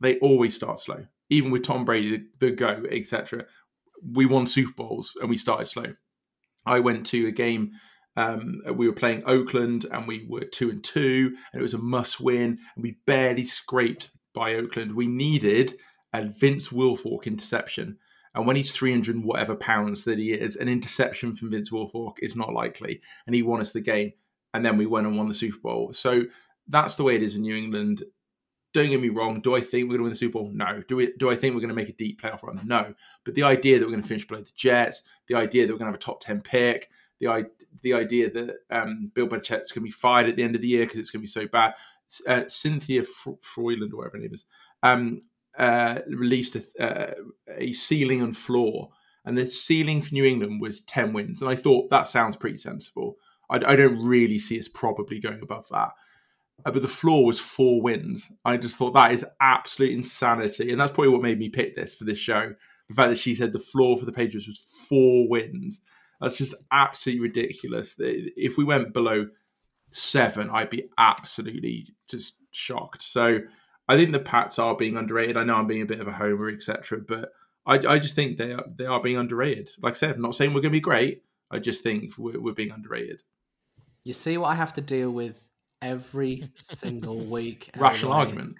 they always start slow. Even with Tom Brady, the, the go, etc. We won Super Bowls and we started slow. I went to a game. Um, we were playing Oakland and we were two and two, and it was a must win. And we barely scraped by Oakland. We needed a Vince Wilfork interception. And when he's 300 whatever pounds that he is, an interception from Vince Wilfork is not likely. And he won us the game. And then we went and won the Super Bowl. So that's the way it is in New England. Don't get me wrong. Do I think we're going to win the Super Bowl? No. Do we? Do I think we're going to make a deep playoff run? No. But the idea that we're going to finish below the Jets, the idea that we're going to have a top ten pick, the the idea that um, Bill Belichick's going to be fired at the end of the year because it's going to be so bad. Uh, Cynthia Fr- Frelund, or whatever her name is, um, uh, released a, uh, a ceiling and floor, and the ceiling for New England was ten wins, and I thought that sounds pretty sensible. I, I don't really see us probably going above that. Uh, but the floor was four wins. I just thought that is absolute insanity, and that's probably what made me pick this for this show. The fact that she said the floor for the Patriots was four wins. That's just absolutely ridiculous. If we went below seven, I'd be absolutely just shocked. So I think the Pats are being underrated. I know I'm being a bit of a homer, etc., but I, I just think they are they are being underrated. Like I said, I'm not saying we're going to be great. I just think we're, we're being underrated. You see what I have to deal with every single [LAUGHS] week. Rational Ed. argument.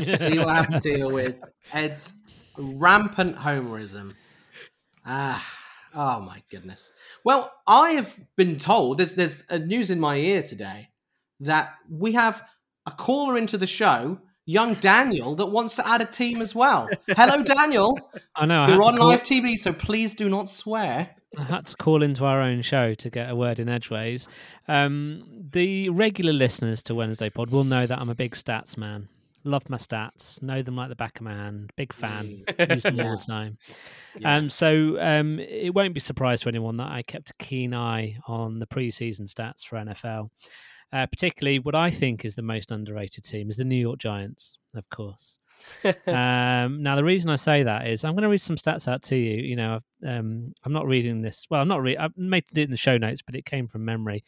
see what I have to deal with. Ed's rampant homerism. Ah, oh my goodness. Well, I have been told there's there's a news in my ear today that we have a caller into the show, young Daniel, that wants to add a team as well. Hello, Daniel. I know. I You're had, on to call, live TV, so please do not swear. I had to call into our own show to get a word in edgeways. Um, the regular listeners to Wednesday Pod will know that I'm a big stats man. Love my stats. Know them like the back of my hand. Big fan. Mm. Use them all the time. Um, so um, it won't be a surprise to anyone that I kept a keen eye on the preseason stats for NFL. Uh, particularly, what I think is the most underrated team is the New York Giants, of course. [LAUGHS] um, now, the reason I say that is I'm going to read some stats out to you. You know, um, I'm not reading this. Well, I'm not. Re- I made it in the show notes, but it came from memory.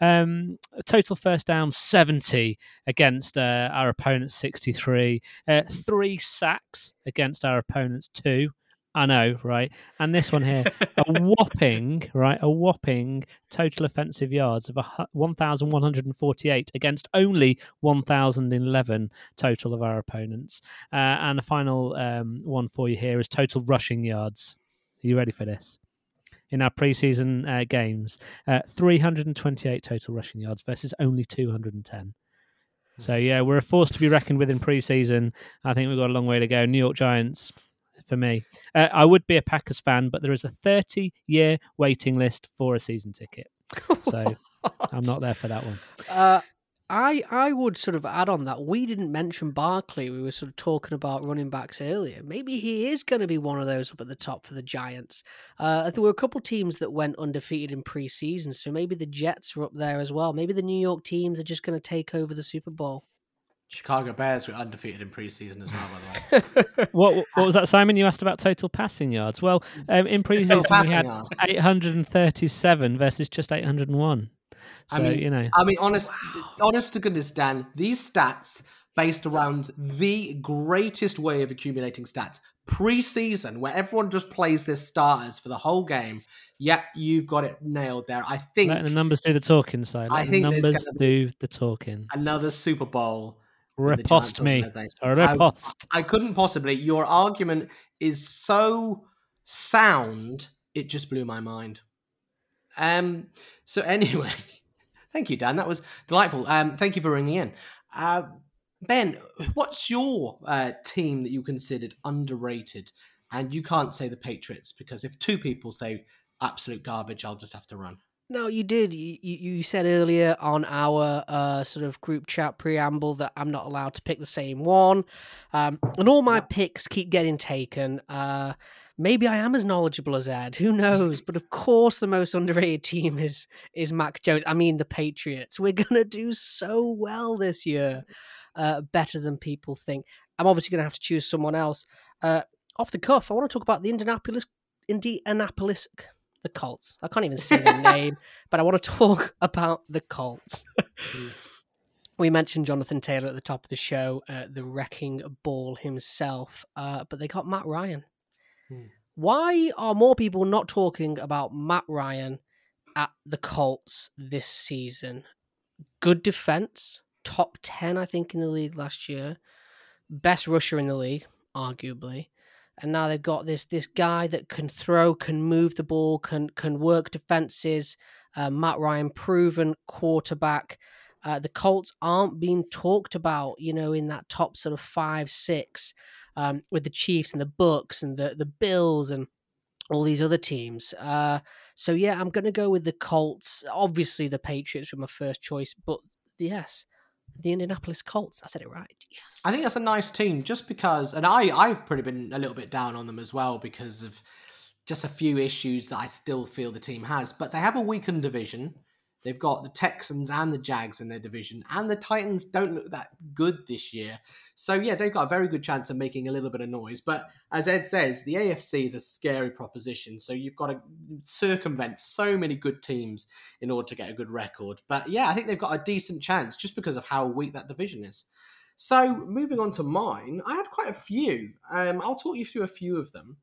Um, total first down 70 against uh, our opponents 63. Uh, three sacks against our opponents two. I know, right? And this one here, a [LAUGHS] whopping, right? A whopping total offensive yards of 1,148 against only 1,011 total of our opponents. Uh, and the final um, one for you here is total rushing yards. Are you ready for this? In our preseason uh, games, uh, 328 total rushing yards versus only 210. So yeah, we're a force to be reckoned with in preseason. I think we've got a long way to go. New York Giants, for me, uh, I would be a Packers fan, but there is a 30-year waiting list for a season ticket. So [LAUGHS] I'm not there for that one. Uh, I I would sort of add on that we didn't mention Barkley. We were sort of talking about running backs earlier. Maybe he is going to be one of those up at the top for the Giants. Uh, there were a couple teams that went undefeated in preseason, so maybe the Jets are up there as well. Maybe the New York teams are just going to take over the Super Bowl. Chicago Bears were undefeated in preseason as well, by the way. [LAUGHS] What what was that, Simon? You asked about total passing yards. Well, um, in preseason we had yards. 837 versus just 801. So I mean, you know, I mean, honest, honest to goodness, Dan, these stats based around the greatest way of accumulating stats pre-season, where everyone just plays their starters for the whole game. Yep, you've got it nailed there. I think letting the numbers do the talking. So let I think there's numbers do the talking. another Super Bowl. With the Giants Repost me. Or I- repost. I couldn't possibly. Your argument is so sound, it just blew my mind. Um. So anyway, [LAUGHS] thank you, Dan. That was delightful. Um. Thank you for ringing in. Uh, Ben, what's your uh, team that you considered underrated? And you can't say the Patriots because if two people say absolute garbage, I'll just have to run. No, you did. You, you said earlier on our uh, sort of group chat preamble that I'm not allowed to pick the same one, um, and all my picks keep getting taken. Uh, maybe I am as knowledgeable as Ed. Who knows? but of course, the most underrated team is is Mac Jones. I mean, the Patriots. We're gonna do so well this year, uh, better than people think. I'm obviously gonna have to choose someone else. Uh, off the cuff, I want to talk about the Indianapolis Indianapolis the Colts. I can't even say the [LAUGHS] name, but I want to talk [LAUGHS] about the Colts. we mentioned Jonathan Taylor at the top of the show, uh, the wrecking ball himself, uh, but they got Matt Ryan. Hmm. Why are more people not talking about Matt Ryan at the Colts this season? Good defense, top 10, I think, in the league last year, best rusher in the league, arguably and now they've got this this guy that can throw, can move the ball, can can work defenses. Uh, Matt Ryan, proven quarterback. Uh, the Colts aren't being talked about, you know, in that top sort of five, six, um, with the Chiefs and the Bucs and the the Bills and all these other teams. Uh, so yeah, I'm going to go with the Colts. Obviously, the Patriots were my first choice, but yes, the Indianapolis Colts. I said it right. Yes. I think that's a nice team just because, and I, I've pretty been a little bit down on them as well because of just a few issues that I still feel the team has. But they have a weakened division. They've got the Texans and the Jags in their division, and the Titans don't look that good this year. So, yeah, they've got a very good chance of making a little bit of noise. But as Ed says, the AFC is a scary proposition. So, you've got to circumvent so many good teams in order to get a good record. But yeah, I think they've got a decent chance just because of how weak that division is. So, moving on to mine, I had quite a few. Um, I'll talk you through a few of them.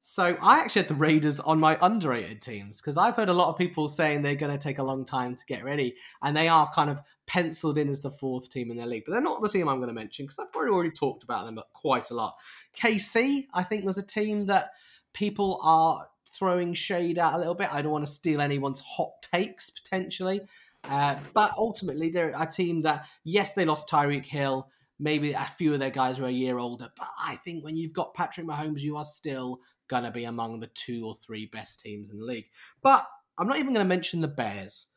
So, I actually had the Raiders on my underrated teams because I've heard a lot of people saying they're going to take a long time to get ready, and they are kind of penciled in as the fourth team in their league. But they're not the team I'm going to mention because I've already, already talked about them quite a lot. KC, I think, was a team that people are throwing shade at a little bit. I don't want to steal anyone's hot takes potentially. Uh, but ultimately, they're a team that, yes, they lost Tyreek Hill. Maybe a few of their guys are a year older. But I think when you've got Patrick Mahomes, you are still going to be among the two or three best teams in the league. But I'm not even going to mention the Bears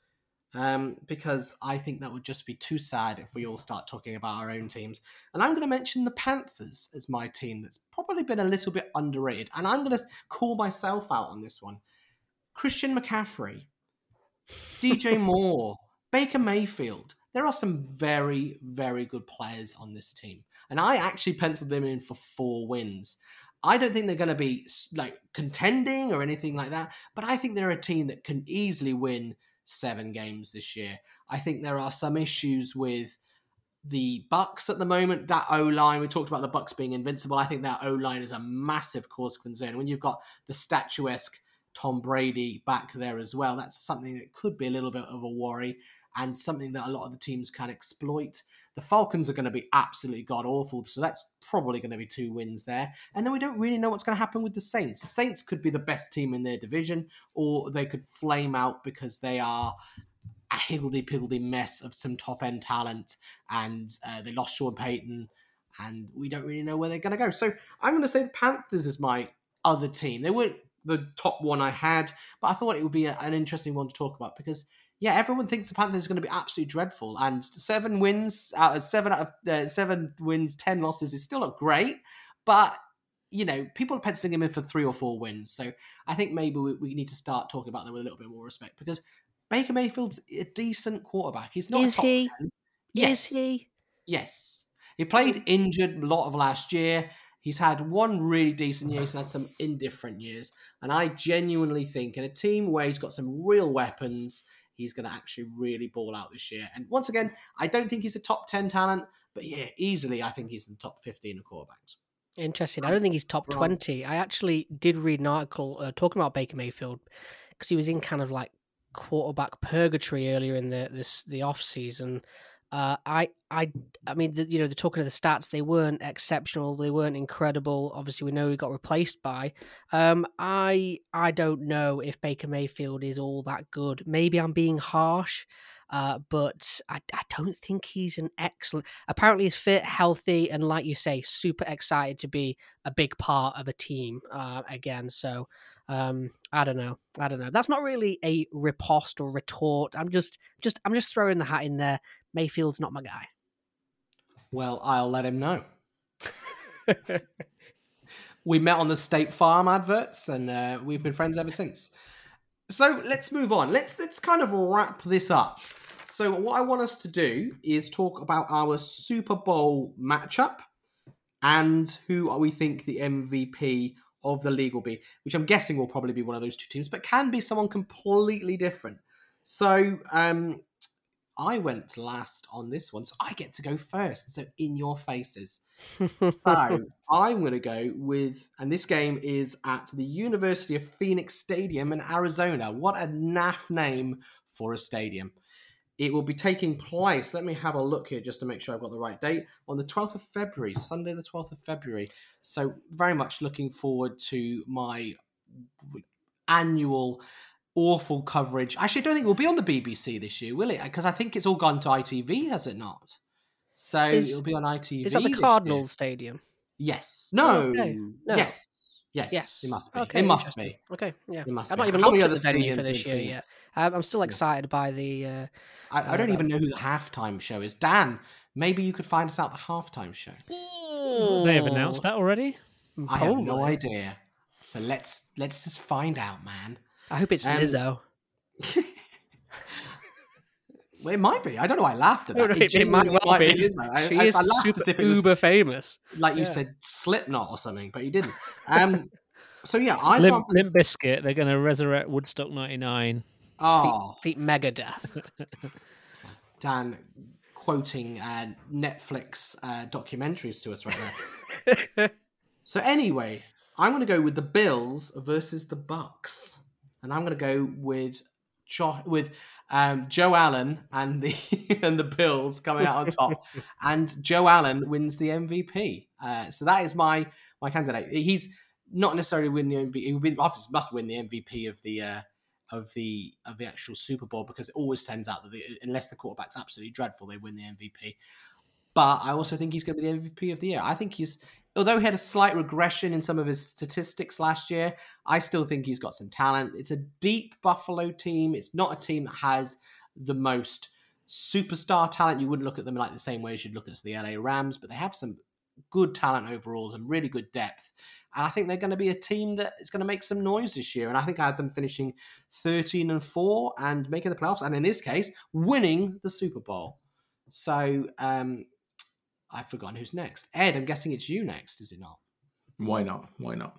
um, because I think that would just be too sad if we all start talking about our own teams. And I'm going to mention the Panthers as my team that's probably been a little bit underrated. And I'm going to call myself out on this one. Christian McCaffrey, DJ [LAUGHS] Moore, Baker Mayfield. There are some very, very good players on this team. And I actually penciled them in for four wins. I don't think they're going to be like contending or anything like that, but I think they're a team that can easily win seven games this year. I think there are some issues with the Bucs at the moment. That O line, we talked about the Bucs being invincible. I think that O line is a massive cause of concern. When you've got the statuesque Tom Brady back there as well, that's something that could be a little bit of a worry and something that a lot of the teams can exploit. The Falcons are going to be absolutely god awful, so that's probably going to be two wins there. And then we don't really know what's going to happen with the Saints. The Saints could be the best team in their division, or they could flame out because they are a higgledy piggledy mess of some top end talent, and uh, they lost Sean Payton, and we don't really know where they're going to go. So I'm going to say the Panthers is my other team. They weren't the top one I had, but I thought it would be a, an interesting one to talk about because yeah, everyone thinks the Panthers are going to be absolutely dreadful, and seven wins out of seven out of uh, seven wins, ten losses is still not great, but you know, people are penciling him in for three or four wins. So I think maybe we, we need to start talking about them with a little bit more respect because Baker Mayfield's a decent quarterback. He's not. Is he? 10. Yes. Is he? Yes. He played injured a lot of last year. He's had one really decent year. He's had some indifferent years. And I genuinely think in a team where he's got some real weapons, he's going to actually really ball out this year. And once again, I don't think he's a top 10 talent, but yeah, easily I think he's in the top 15 of quarterbacks. Interesting. I don't think he's top 20. I actually did read an article uh, talking about Baker Mayfield because he was in kind of like quarterback purgatory earlier in the this the off season. Uh, I I I mean, the, you know, the talking of the stats, they weren't exceptional. They weren't incredible. Obviously, we know he got replaced by. Um, I I don't know if Baker Mayfield is all that good. Maybe I'm being harsh. Uh, but I, I don't think he's an excellent. Apparently, he's fit, healthy, and like you say, super excited to be a big part of a team uh, again. So, um, I don't know. I don't know. That's not really a riposte or retort. I'm just, just, I'm just throwing the hat in there. Mayfield's not my guy. Well, I'll let him know. we met on the State Farm adverts, and uh, we've been friends ever since. So let's move on. Let's let's kind of wrap this up. So what I want us to do is talk about our Super Bowl matchup and who we think the MVP of the league will be, which I'm guessing will probably be one of those two teams, but can be someone completely different. So um, I went last on this one, so I get to go first. So in your faces. [LAUGHS] So I'm going to go with, and this game is at the University of Phoenix Stadium in Arizona. What a naff name for a stadium. It will be taking place, let me have a look here just to make sure I've got the right date, on the 12th of February, Sunday, the 12th of February. So, very much looking forward to my annual awful coverage. Actually, I don't think it will be on the BBC this year, will it? Because I think it's all gone to ITV, has it not? So Is- it'll be on ITV. Is that the. Cardinals Stadium? Yes. Oh, no. okay. No. Yes. Yes. Yes. It must be. Okay, it must be. Okay, yeah. It must I've be. not even How many looked at other the venue for stadiums this year yet. Phoenix? I'm, I'm still Yeah. excited by the. Uh, I, I don't Uh, even know who the halftime show is. Dan, maybe you could find us out the halftime show. They have announced that already. I have no idea. So let's let's just find out, man. I hope it's Um, Lizzo. [LAUGHS] Well, it might be. I don't know. why I laughed at that. [LAUGHS] no, it, might well be. Lizzo. I, she I, is I super if it was uber famous. like you yeah. said Slipknot or something, but you didn't. Um. [LAUGHS] so yeah, I Limp, love. Limp Bizkit. They're going to resurrect Woodstock '99. Oh, Feet Megadeth. [LAUGHS] Dan quoting uh, Netflix uh, documentaries to us right now. so anyway, I'm going to go with the Bills versus the Bucs, and I'm going to go with jo- with um, Joe Allen and the [LAUGHS] and the Bills coming out on top, [LAUGHS] and Joe Allen wins the MVP. Uh, so that is my my candidate. He's not necessarily win the MVP. He must win the MVP of the. Uh, of the of the actual Super Bowl because it always turns out that the, unless the quarterback's absolutely dreadful, they win the MVP. But I also think he's going to be the MVP of the year. I think he's, although he had a slight regression in some of his statistics last year, I still think he's got some talent. It's a deep Buffalo team. It's not a team that has the most superstar talent. You wouldn't look at them like the same way as you'd look at the LA Rams, but they have some good talent overall and really good depth. And I think they're going to be a team that is going to make some noise this year. And I think I had them finishing 13 and 4 and making the playoffs. And in this case, winning the Super Bowl. So um, I've forgotten who's next. Ed, I'm guessing it's you next, is it not? Why not? Why not?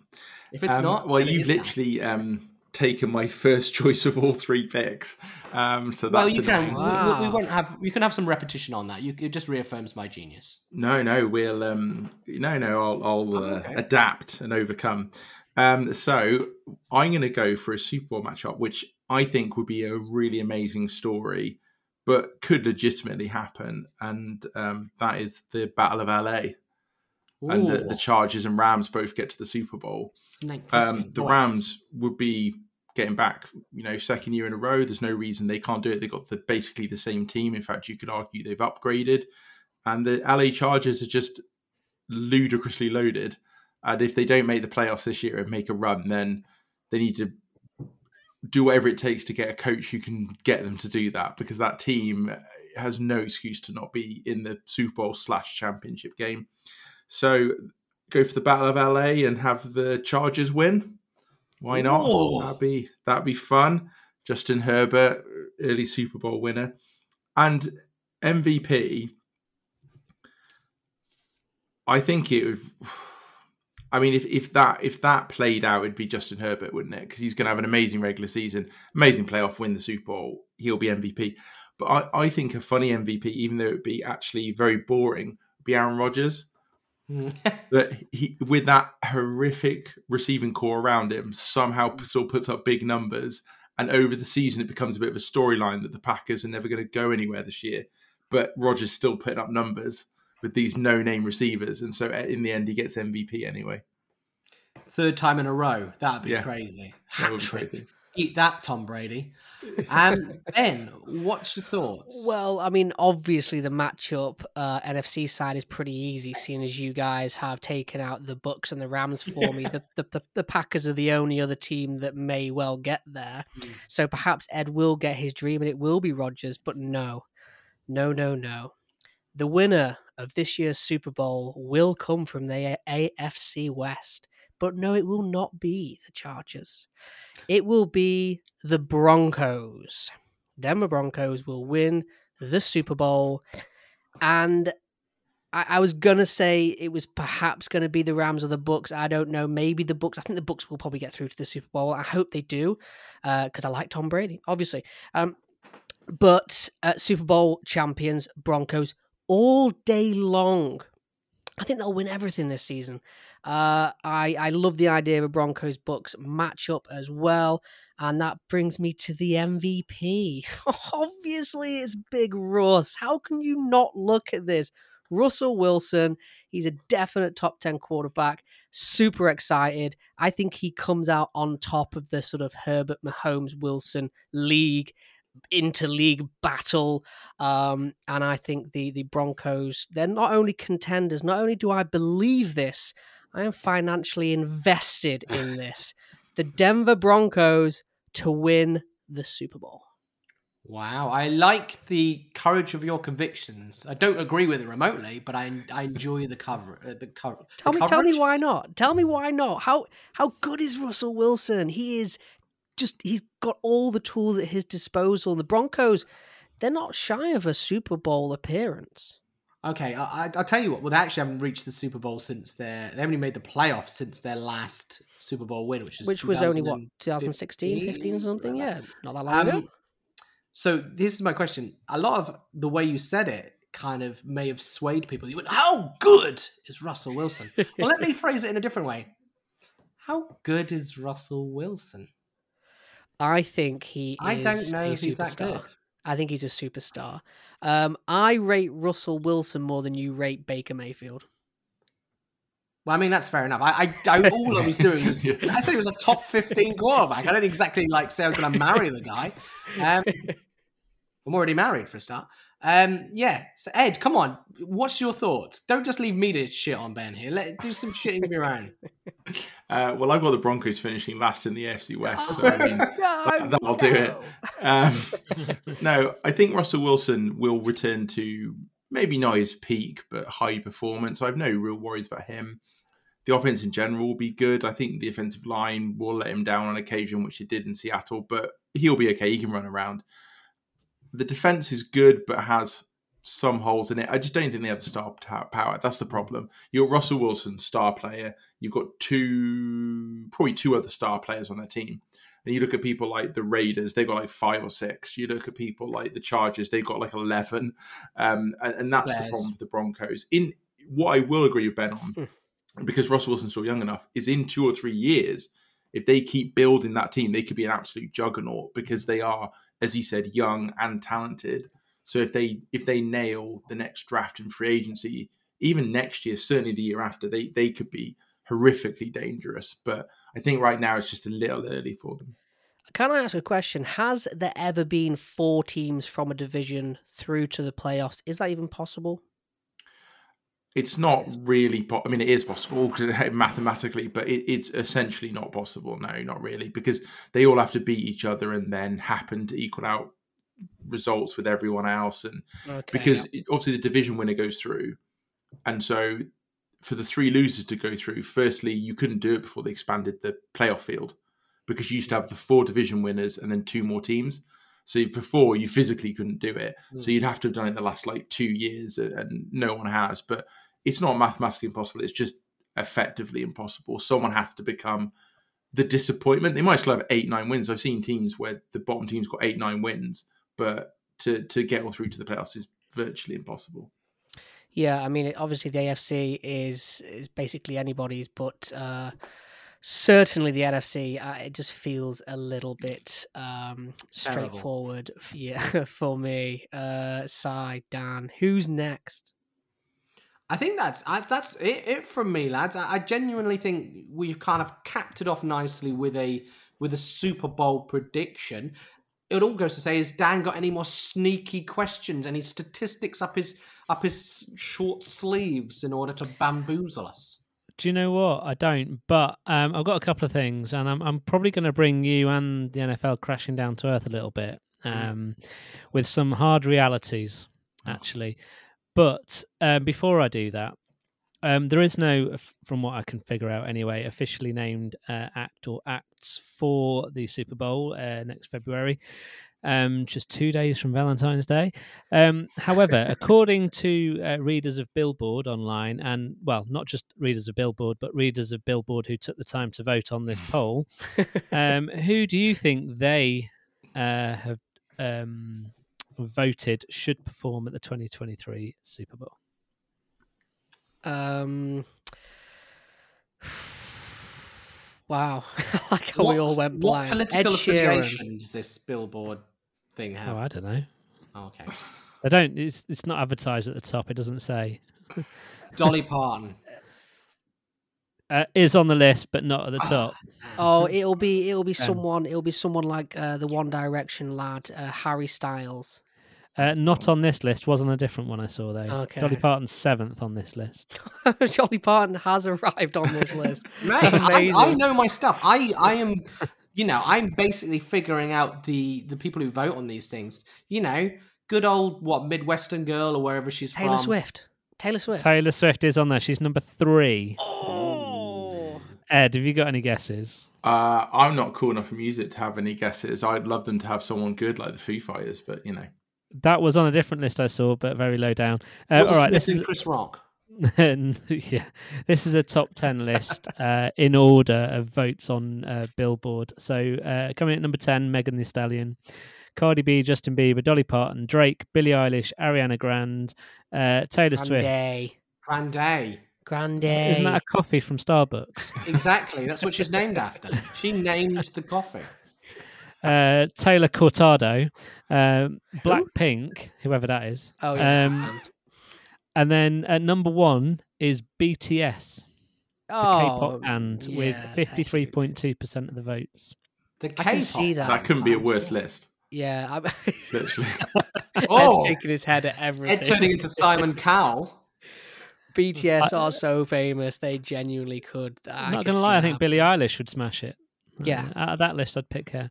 If it's Um, not, well, you've literally um, taken my first choice of all three picks. Um, so that's Well, you can. annoying. We- We, we won't have. You can have some repetition on that. You, it just reaffirms my genius. No, no, we'll um, no, no, I'll, I'll uh, okay. adapt and overcome. Um, so I'm going to go for a Super Bowl matchup, which I think would be a really amazing story, but could legitimately happen, and um, that is the Battle of LA, and the, the Chargers and Rams both get to the Super Bowl. Um, the Rams would be getting back, you know, second year in a row. There's no reason they can't do it. They've got the, basically the same team. In fact, you could argue they've upgraded. And the LA Chargers are just ludicrously loaded. And if they don't make the playoffs this year and make a run, then they need to do whatever it takes to get a coach who can get them to do that because that team has no excuse to not be in the Super Bowl slash championship game. So go for the Battle of LA and have the Chargers win. Why not? That'd be that'd be fun. Justin Herbert, early Super Bowl winner, and MVP. I think it would. I mean, if, if that if that played out, it'd be Justin Herbert, wouldn't it? Because he's going to have an amazing regular season, amazing playoff, win the Super Bowl. He'll be MVP. But I, I think a funny MVP, even though it'd be actually very boring, would be Aaron Rodgers. Hmm. [LAUGHS] That he, with that horrific receiving core around him, somehow still puts up big numbers. And over the season, it becomes a bit of a storyline that the Packers are never going to go anywhere this year. But Rodgers still putting up numbers with these no-name receivers, and so uh, in the end, he gets MVP anyway. Third time in a row. That'd be Yeah. crazy. That would be Hat-trick. crazy. Eat that, Tom Brady. Um, ben, what's your thoughts? Well, I mean, obviously the matchup uh, NFC side is pretty easy, seeing as you guys have taken out the Bucs and the Rams for me. The, the the the Packers are the only other team that may well get there, Mm. so perhaps Ed will get his dream, and it will be Rodgers. But no, no, no, no. The winner of this year's Super Bowl will come from the AFC West, but no, it will not be the Chargers. It will be the Broncos. Denver Broncos will win the Super Bowl. And I, I was gonna say it was perhaps gonna be the Rams or the Bucs. I don't know. Maybe the Bucs. I think the Bucs will probably get through to the Super Bowl. I hope they do, because I like Tom Brady, obviously. Um, but uh, Super Bowl champions Broncos all day long. I think they'll win everything this season. Uh, I I love the idea of Broncos Bucs matchup as well, and that brings me to the MVP. [LAUGHS] Obviously, it's Big Russ. How can you not look at this? Russell Wilson, he's a definite top 10 quarterback. Super excited. I think he comes out on top of the sort of Herbert Mahomes Wilson league interleague battle. Um, and I think the the Broncos, they're not only contenders, not only do I believe this, I am financially invested [LAUGHS] in this. The Denver Broncos to win the Super Bowl. Wow, I like the courage of your convictions. I don't agree with it remotely, but I I enjoy the cover. Uh, the cover. Tell the me, tell me why not? Tell me why not? How how good is Russell Wilson? He is just he's got all the tools at his disposal. The Broncos, they're not shy of a Super Bowl appearance. Okay, I, I, I'll tell you what. Well, they actually haven't reached the Super Bowl since their. They only made the playoffs since their last Super Bowl win, which was Which was only what 2016, 15 or something? Yeah, not that long ago. Um, so this is my question. A lot of the way you said it kind of may have swayed people. You went, "How good is Russell Wilson?" well, let me [LAUGHS] phrase it in a different way. How good is Russell Wilson? I think he. I don't know a if he's that superstar. good. I think he's a superstar. Um, I rate Russell Wilson more than you rate Baker Mayfield. Well, I mean that's fair enough. I, I, I [LAUGHS] all I was doing was. I said he was a top fifteen quarterback. I don't exactly like say I was going to marry the guy. Um, I'm already married for a start. Um, yeah. So Ed, come on. What's your thoughts? Don't just leave me to shit on Ben here. Let do some shitting of your own. [LAUGHS] Uh, well, I've got the Broncos finishing last in the AFC West, so I mean, [LAUGHS] that, that'll do it. Um, [LAUGHS] no, I think Russell Wilson will return to maybe not his peak, but high performance. I have no real worries about him. The offense in general will be good. I think the offensive line will let him down on occasion, which it did in Seattle, but he'll be okay. He can run around. The defense is good, but has some holes in it. I just don't think they have the star power. That's the problem. You're Russell Wilson, star player. You've got two, probably two other star players on their team. And you look at people like the Raiders, they've got like five or six. You look at people like the Chargers, they've got like 11. Um, and, and, that's Bears. the problem with the Broncos. In What I will agree with Ben on, hmm. because Russell Wilson's still young enough, is in two or three years, if they keep building that team, they could be an absolute juggernaut because they are, as he said, young and talented. So if they if they nail the next draft and free agency, even next year, certainly the year after, they they could be horrifically dangerous. But I think right now it's just a little early for them. Can I ask a question? Has there ever been four teams from a division through to the playoffs? Is that even possible? It's not really. Po- I mean, it is possible because [LAUGHS] mathematically, but it, it's essentially not possible. No, not really, because they all have to beat each other and then happen to equal out results with everyone else, and okay, because yeah. obviously the division winner goes through, and so for the three losers to go through, firstly you couldn't do it before they expanded the playoff field because you used to have the four division winners and then two more teams. So before you physically couldn't do it, mm. so you'd have to have done it the last like two years, and no one has. But it's not mathematically impossible; it's just effectively impossible. Someone has to become the disappointment. They might still have eight, nine wins. I've seen teams where the bottom team's got eight, nine wins, but to to get all through to the playoffs is virtually impossible. Yeah, I mean, obviously the AFC is is basically anybody's, but uh, certainly the NFC, uh, it just feels a little bit um, straightforward. For, yeah, [LAUGHS] for me, uh, Dan, who's next? I think that's I, that's it, it, from me, lads. I, I genuinely think we've kind of capped it off nicely with a with a Super Bowl prediction it all goes to say, has Dan got any more sneaky questions, any statistics up his up his short sleeves in order to bamboozle us? Do you know what? I don't, but um, I've got a couple of things, and I'm I'm probably going to bring you and the NFL crashing down to earth a little bit, hmm. um, mm. with some hard realities, oh. actually. But uh, before I do that, um, there is no, from what I can figure out anyway, officially named uh, act or acts for the Super Bowl uh, next February. Um, just two days from Valentine's Day. Um, however, [LAUGHS] according to uh, readers of Billboard online, and well, not just readers of Billboard, but readers of Billboard who took the time to vote on this poll, [LAUGHS] um, who do you think they uh, have um, voted should perform at the 2023 Super Bowl? Um, [SIGHS] wow, [LAUGHS] like how what, we all went blind. What political affiliation does this billboard thing have? Oh, I don't know. Oh, okay. They don't. It's it's not advertised at the top. It doesn't say. [LAUGHS] Dolly Parton. Uh, is on the list, but not at the top. oh, it'll be it'll be someone it'll be someone like uh, the One Direction lad, uh, Harry Styles. Uh, not on this list. Was on a different one I saw though. Okay. Dolly Parton's seventh on this list. [LAUGHS] Dolly Parton has arrived on this list. Mate, I, I, know my stuff. I I am, you know, I'm basically figuring out the the people who vote on these things. You know, good old what Midwestern girl or wherever she's Taylor from. Swift. Taylor Swift. Taylor Swift is on there. She's number three. Oh. Ed, have you got any guesses? Uh, I'm not cool enough for music to have any guesses. I'd love them to have someone good like the Foo Fighters, but you know. That was on a different list I saw, but very low down. Uh, all right, this is Chris Rock. [LAUGHS] yeah, this is a top ten list [LAUGHS] uh, in order of votes on uh, Billboard. So uh, coming at number ten, Megan Thee Stallion, Cardi B, Justin Bieber, Dolly Parton, Drake, Billie Eilish, Ariana Grande, uh, Taylor Grande. Swift. Grande. Grande. Isn't that a coffee from Starbucks? [LAUGHS] exactly. That's what she's named after. She named the coffee uh, Taylor Cortado, um, Blackpink, whoever that is. Oh yeah. Um, and then at number one is BTS, the oh, K-pop band, yeah, with fifty-three point two percent of the votes. The K-pop. I can see that. That couldn't be a worse list. Yeah, I'm [LAUGHS] [LAUGHS] Literally. Oh, Ed's shaking his head at everything. Ed turning into Simon Cowell. [LAUGHS] BTS I- are so famous; they genuinely could. I'm not going to lie. I think Billie Eilish would smash it. Yeah. Uh, out of that list, I'd pick her.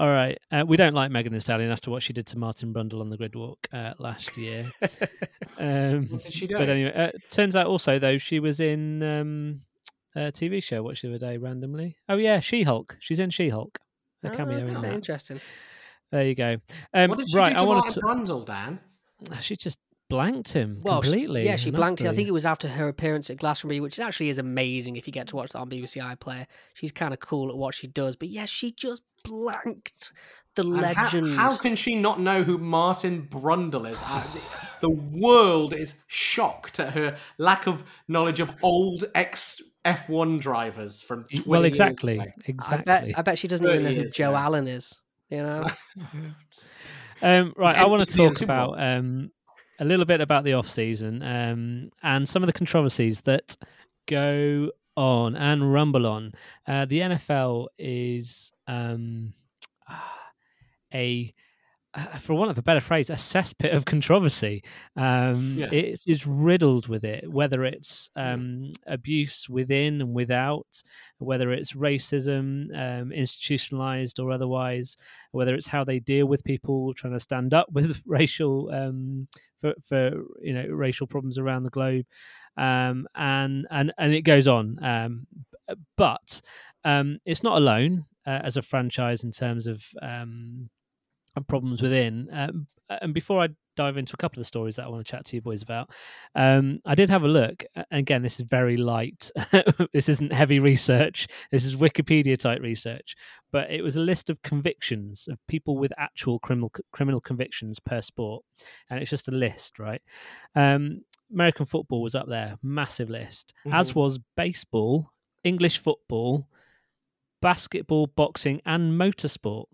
All right. Uh, we don't like Megan Thee Stallion after what she did to Martin Brundle on the grid walk uh, last year. [LAUGHS] um, What did she do? but anyway, uh, turns out also though she was in um, a TV show. Watched the other day randomly. Oh yeah, She Hulk. She's in She Hulk. A cameo in Oh, that. Interesting. There you go. Um, what did she right, do I to want Martin Brundle, Dan? to. [SIGHS] She just blanked him Well, she- completely. yeah, she blanked it. I think it was after her appearance at Glastonbury, which actually is amazing if you get to watch that on BBC iPlayer. She's kind of cool at what she does, but yeah, she just blanked the And how- legend. How, can she not know who Martin Brundle is? Uh, the, the world is shocked at her lack of knowledge of old ex F1 drivers from 20 Well, years exactly. I exactly. bet. I bet she doesn't even know who Joe ago. Allen is. You know. [LAUGHS] Um, right, I want to talk about um, a little bit about the off season um, and some of the controversies that go on and rumble on. Uh, the NFL is um, a, uh, for want of a better phrase, a cesspit of controversy. Um, Yeah. It is riddled with it, whether it's um, abuse within and without, whether it's racism, um, institutionalized or otherwise, whether it's how they deal with people trying to stand up [LAUGHS] with racial um, for, for you know racial problems around the globe, um, and and and it goes on. Um, but um, it's not alone uh, as a franchise in terms of um, problems within. Um, and before I dive into a couple of the stories that I want to chat to you boys about, um, I did have a look. Again, this is very light. [LAUGHS] this isn't heavy research. This is Wikipedia type research. But it was a list of convictions of people with actual criminal criminal convictions per sport, and it's just a list, right? Um, American football was up there, massive list, as was baseball, English football, basketball, boxing, and motorsport.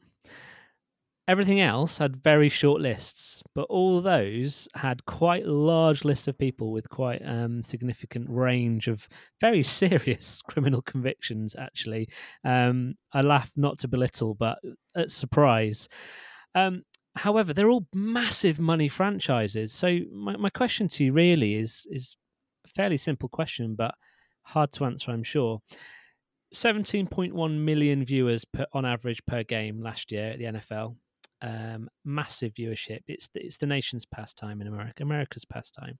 Everything else had very short lists, but all those had quite large lists of people with quite um, significant range of very [LAUGHS] serious criminal convictions. Actually, um, I laugh not to belittle, but at surprise. Um, however, they're all massive money franchises. So my, my question to you really is is a fairly simple question, but hard to answer, I'm sure. 17.1 million viewers per, on average per game last year at the NFL. Um, massive viewership. It's the, it's the nation's pastime in America, America's pastime.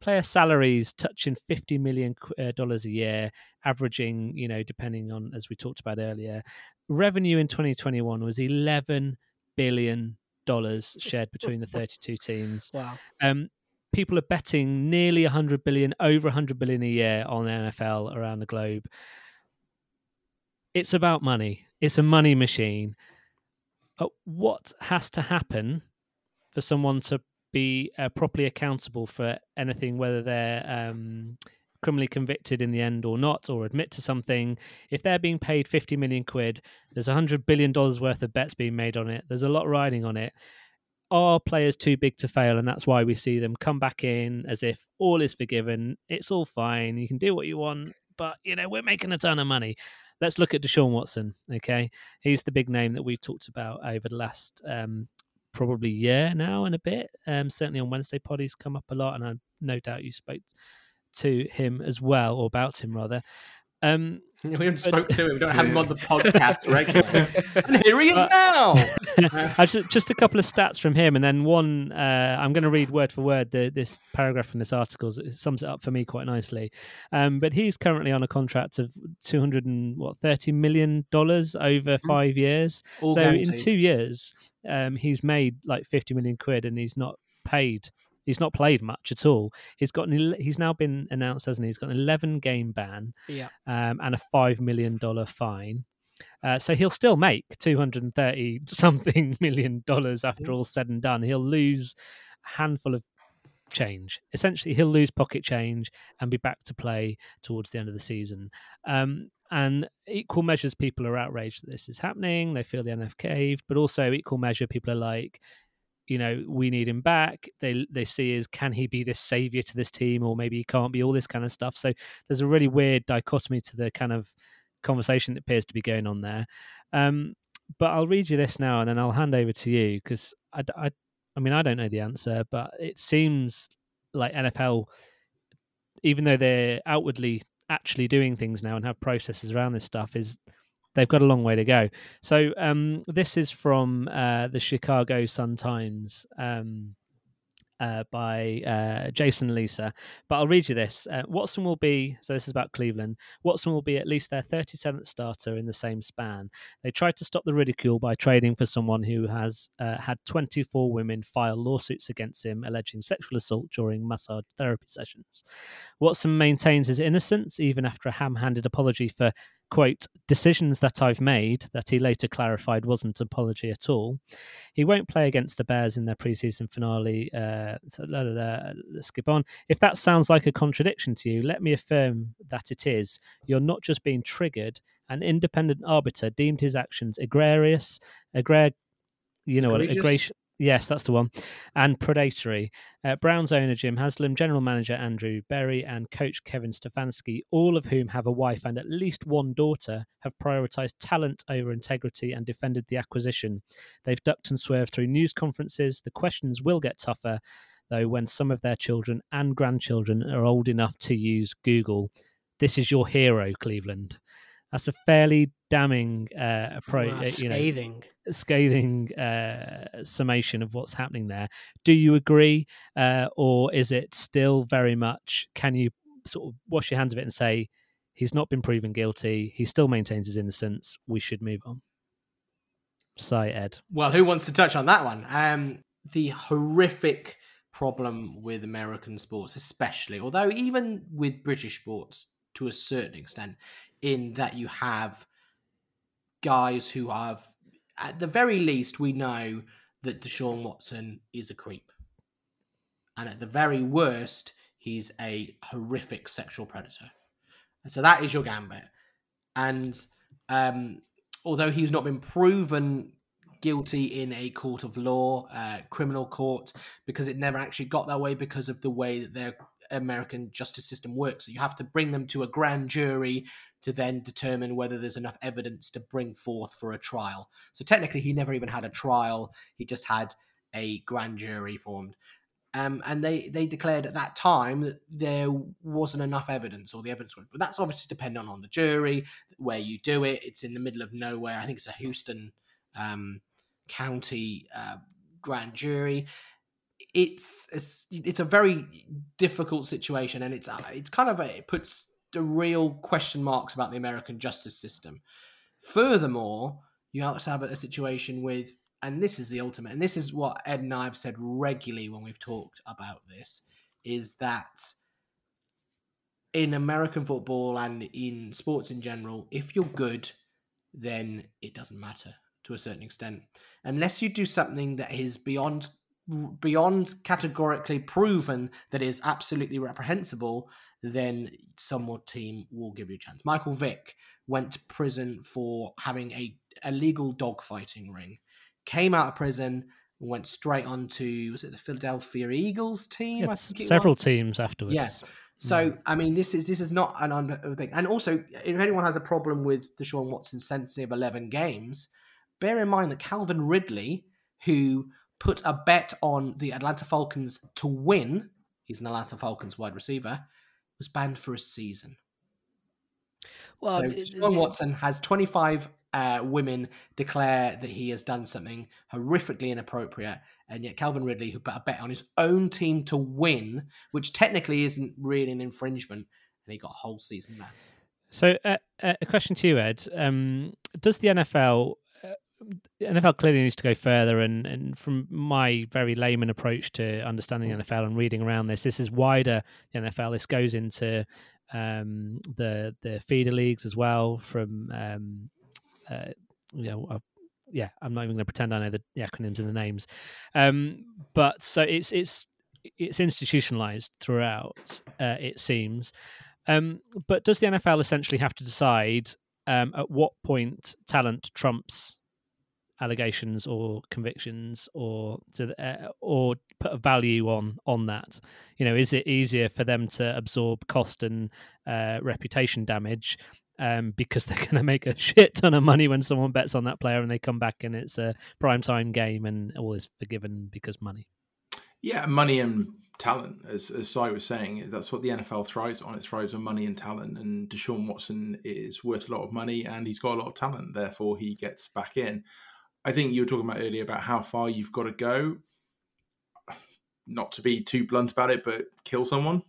Player salaries touching 50 million uh, dollars a year, averaging, you know, depending on as we talked about earlier. Revenue in 2021 was 11 billion dollars shared between the [LAUGHS] 32 teams. Wow. Um, people are betting nearly 100 billion, over 100 billion a year on NFL around the globe. It's about money. It's a money machine. Uh, what has to happen for someone to be uh, properly accountable for anything, whether they're um, criminally convicted in the end or not, or admit to something? If they're being paid 50 million quid, there's 100 billion dollars worth of bets being made on it. There's a lot riding on it are players too big to fail and that's why we see them come back in as if all is forgiven it's all fine you can do what you want but you know we're making a ton of money let's look at deshaun watson okay he's the big name that we've talked about over the last um probably year now and a bit um certainly on wednesday pod he's come up a lot and i no doubt you spoke to him as well or about him rather um [LAUGHS] We haven't spoke to him. We don't have him on the [LAUGHS] podcast [LAUGHS] regularly. and here he is now. [LAUGHS] I ju- just a couple of stats from him, and then one. Uh, I'm going to read word for word the, this paragraph from this article. It sums it up for me quite nicely. Um, but he's currently on a contract of 200 and what 30 million dollars over five years. All so in two years, um, he's made like 50 million quid, and he's not paid. He's not played much at all. He's got. An, he's now been announced, hasn't he? He's got an 11 game ban Yeah. um, and a five million dollar fine. Uh, so he'll still make two hundred and thirty something [LAUGHS] million dollars after all said and done. He'll lose a handful of change. Essentially, he'll lose pocket change and be back to play towards the end of the season. Um, and equal measures, people are outraged that this is happening. They feel the NF caved, but also equal measure, people are like, you know, we need him back. They they see is can he be this savior to this team, or maybe he can't be all this kind of stuff. So there's a really weird dichotomy to the kind of conversation that appears to be going on there. Um, but I'll read you this now, and then I'll hand over to you because I, I, I mean, I don't know the answer, but it seems like NFL, even though they're outwardly actually doing things now and have processes around this stuff, is they've got a long way to go. So um, this is from uh, the Chicago Sun Times. Um, uh, by uh, Jason Lieser. But I'll read you this. Uh, Watson will be, so this is about Cleveland. Watson will be at least their 37th starter in the same span. They tried to stop the ridicule by trading for someone who has uh, had 24 women file lawsuits against him alleging sexual assault during massage therapy sessions. Watson maintains his innocence even after a ham handed apology for quote, decisions that I've made, that he later clarified wasn't apology at all. He won't play against the Bears in their preseason finale. Uh, so, la, la, la, let's skip on. If that sounds like a contradiction to you, let me affirm that it is. You're not just being triggered. An independent arbiter deemed his actions egregious, egre, you know Egregious? Yes, that's the one. And predatory. Uh, Brown's owner Jim Haslam, general manager Andrew Berry, and coach Kevin Stefanski, all of whom have a wife and at least one daughter, have prioritized talent over integrity and defended the acquisition. They've ducked and swerved through news conferences. The questions will get tougher, though, when some of their children and grandchildren are old enough to use Google. This is your hero, Cleveland. That's a fairly damning uh, approach. Wow, you know, scathing. scathing uh, summation of what's happening there. Do you agree, uh, or is it still very much? Can you sort of wash your hands of it and say he's not been proven guilty? He still maintains his innocence. We should move on. Si, Ed. Well, who wants to touch on that one? Um, the horrific problem with American sports, especially, although even with British sports to a certain extent, in that you have guys who have, at the very least, we know that Deshaun Watson is a creep. And at the very worst, he's a horrific sexual predator. And so that is your gambit. And um, although he's not been proven guilty in a court of law, uh, criminal court, because it never actually got that way because of the way that their American justice system works. So you have to bring them to a grand jury to then determine whether there's enough evidence to bring forth for a trial. So technically, he never even had a trial. He just had a grand jury formed. Um, and they, they declared at that time that there wasn't enough evidence, or the evidence was. But that's obviously dependent on the jury, where you do it. It's in the middle of nowhere. I think it's a Houston um, County uh, grand jury. It's, it's it's a very difficult situation, and it's uh, it's kind of a, it puts the real question marks about the American justice system. Furthermore, you also have a situation with, and this is the ultimate, and this is what Ed and I have said regularly when we've talked about this, is that in American football and in sports in general, if you're good, then it doesn't matter to a certain extent, unless you do something that is beyond beyond categorically proven that is absolutely reprehensible then some more team will give you a chance. Michael Vick went to prison for having a illegal dogfighting ring. Came out of prison went straight on to was it the Philadelphia Eagles team? Yeah, several was? teams afterwards. Yeah. So mm. I mean, this is this is not an un- thing. And also, if anyone has a problem with Deshaun Watson's sentencing of eleven games, bear in mind that Calvin Ridley, who put a bet on the Atlanta Falcons to win, he's an Atlanta Falcons wide receiver, was banned for a season. Well, so it- Deshaun it- Watson has 25 uh, women declare that he has done something horrifically inappropriate, and yet Calvin Ridley, who put a bet on his own team to win, which technically isn't really an infringement, and he got a whole season ban. So, uh, uh, a question to you, Ed. Um, does the NFL the NFL clearly needs to go further, and, and from my very layman approach to understanding the NFL and reading around this, this is wider the NFL. This goes into um, the the feeder leagues as well. From um, uh, you know, uh, yeah, I'm not even going to pretend I know the, the acronyms and the names, um, but so it's it's it's institutionalized throughout. Uh, it seems. Um, but does the NFL essentially have to decide um, at what point talent trumps allegations or convictions, or to, uh, or put a value on on that? You know, is it easier for them to absorb cost and uh, reputation damage um, because [LAUGHS] they're going to make a shit ton of money when someone bets on that player and they come back and it's a prime time game and all is forgiven because money. Yeah, money and talent, as as Si was saying, that's what the NFL thrives on. It thrives on money and talent. And Deshaun Watson is worth a lot of money and he's got a lot of talent. Therefore, he gets back in. I think you were talking about earlier about how far you've got to go. Not to be too blunt about it, but kill someone.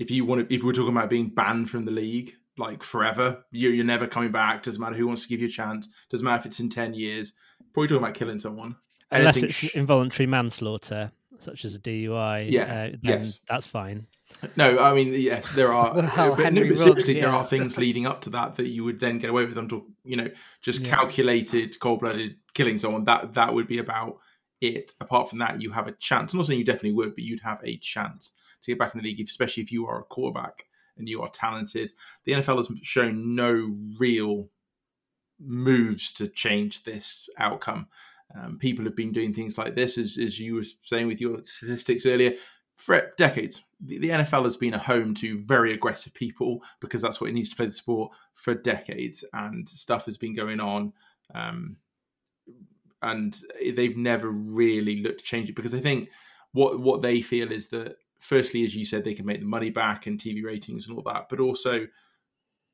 If you want to, if we're talking about being banned from the league like forever, you, you're never coming back. Doesn't matter who wants to give you a chance. Doesn't matter if it's in ten years. Probably talking about killing someone. Unless it's sh- involuntary manslaughter, such as a DUI, Yeah, uh, then yes. that's fine. No, I mean yes, there are. [LAUGHS] Well, but, no, but Ruggs, seriously, there are things leading up to that that you would then get away with. I'm talking, you know, just Yeah. calculated, cold-blooded killing someone. That that would be about it. Apart from that, you have a chance. I'm not saying you definitely would, but you'd have a chance to get back in the league, especially if you are a quarterback and you are talented. The NFL has shown no real moves to change this outcome. Um, people have been doing things like this, as, as you were saying with your statistics earlier, for decades. The, the NFL has been a home to very aggressive people because that's what it needs to play the sport for decades, and stuff has been going on. Um, and they've never really looked to change it because I think what what they feel is that firstly, as you said, they can make the money back and TV ratings and all that, but also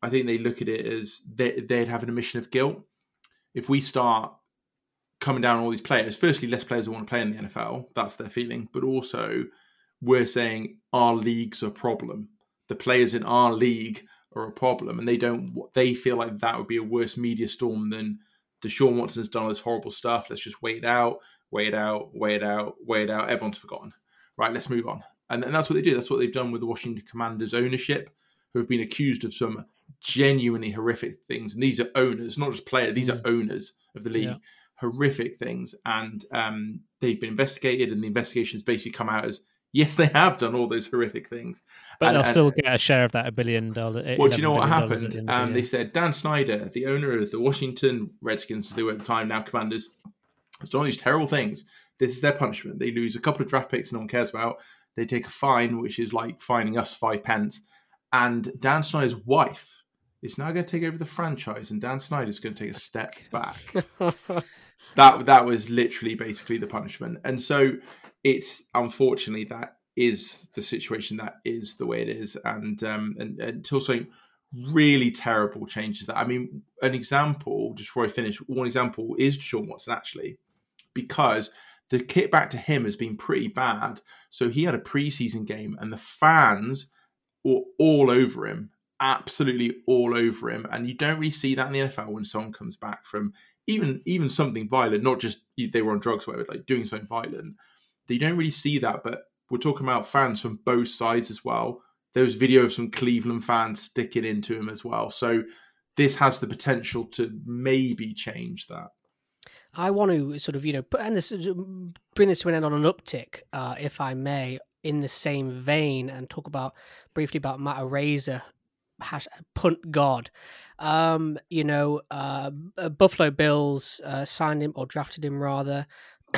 I think they look at it as they, they'd have an admission of guilt if we start coming down on all these players. Firstly, less players will want to play in the NFL. That's their feeling, but also we're saying our league's a problem. The players in our league are a problem, and they don't. They feel like that would be a worse media storm than Deshaun Watson's done all this horrible stuff. Let's just wait it out, wait it out, wait it out, wait it out. Everyone's forgotten. Right, let's move on. And, and that's what they do. That's what they've done with the Washington Commanders ownership, who have been accused of some genuinely horrific things. And these are owners, not just players. These are owners of the league. Yeah. Horrific things, and um, they've been investigated, and the investigations basically come out as yes, they have done all those horrific things. But And- they'll and- still get a share of that a billion dollar. well, do you know what $11 billion at the happened? the Um, they said Dan Snyder, the owner of the Washington Redskins, they were at the time now Commanders, has done all these terrible things. This is their punishment. They lose a couple of draft picks no one cares about. They take a fine, which is like fining us five pence. And Dan Snyder's wife is now going to take over the franchise, and Dan Snyder's going to take a step back that that was literally basically the punishment and so it's unfortunately that is the situation that is the way it is. And um and, and until something really terrible changes that i mean an example just before i finish one example is Sean Watson actually because the kit back to him has been pretty bad. So he had a preseason game and the fans were all over him absolutely all over him. And you don't really see that in the nfl when someone comes back from even even something violent, not just they were on drugs whatever, like doing something violent. You don't really see that, but we're talking about fans from both sides as well. There was video of some Cleveland fans sticking into him as well. So this has the potential to maybe change that. I want to sort of, you know, put and this bring this to an end on an uptick, uh, if I may, in the same vein, and talk about briefly about Matt Araiza, hash, punt god. Um, you know, uh, Buffalo Bills uh, signed him or drafted him rather.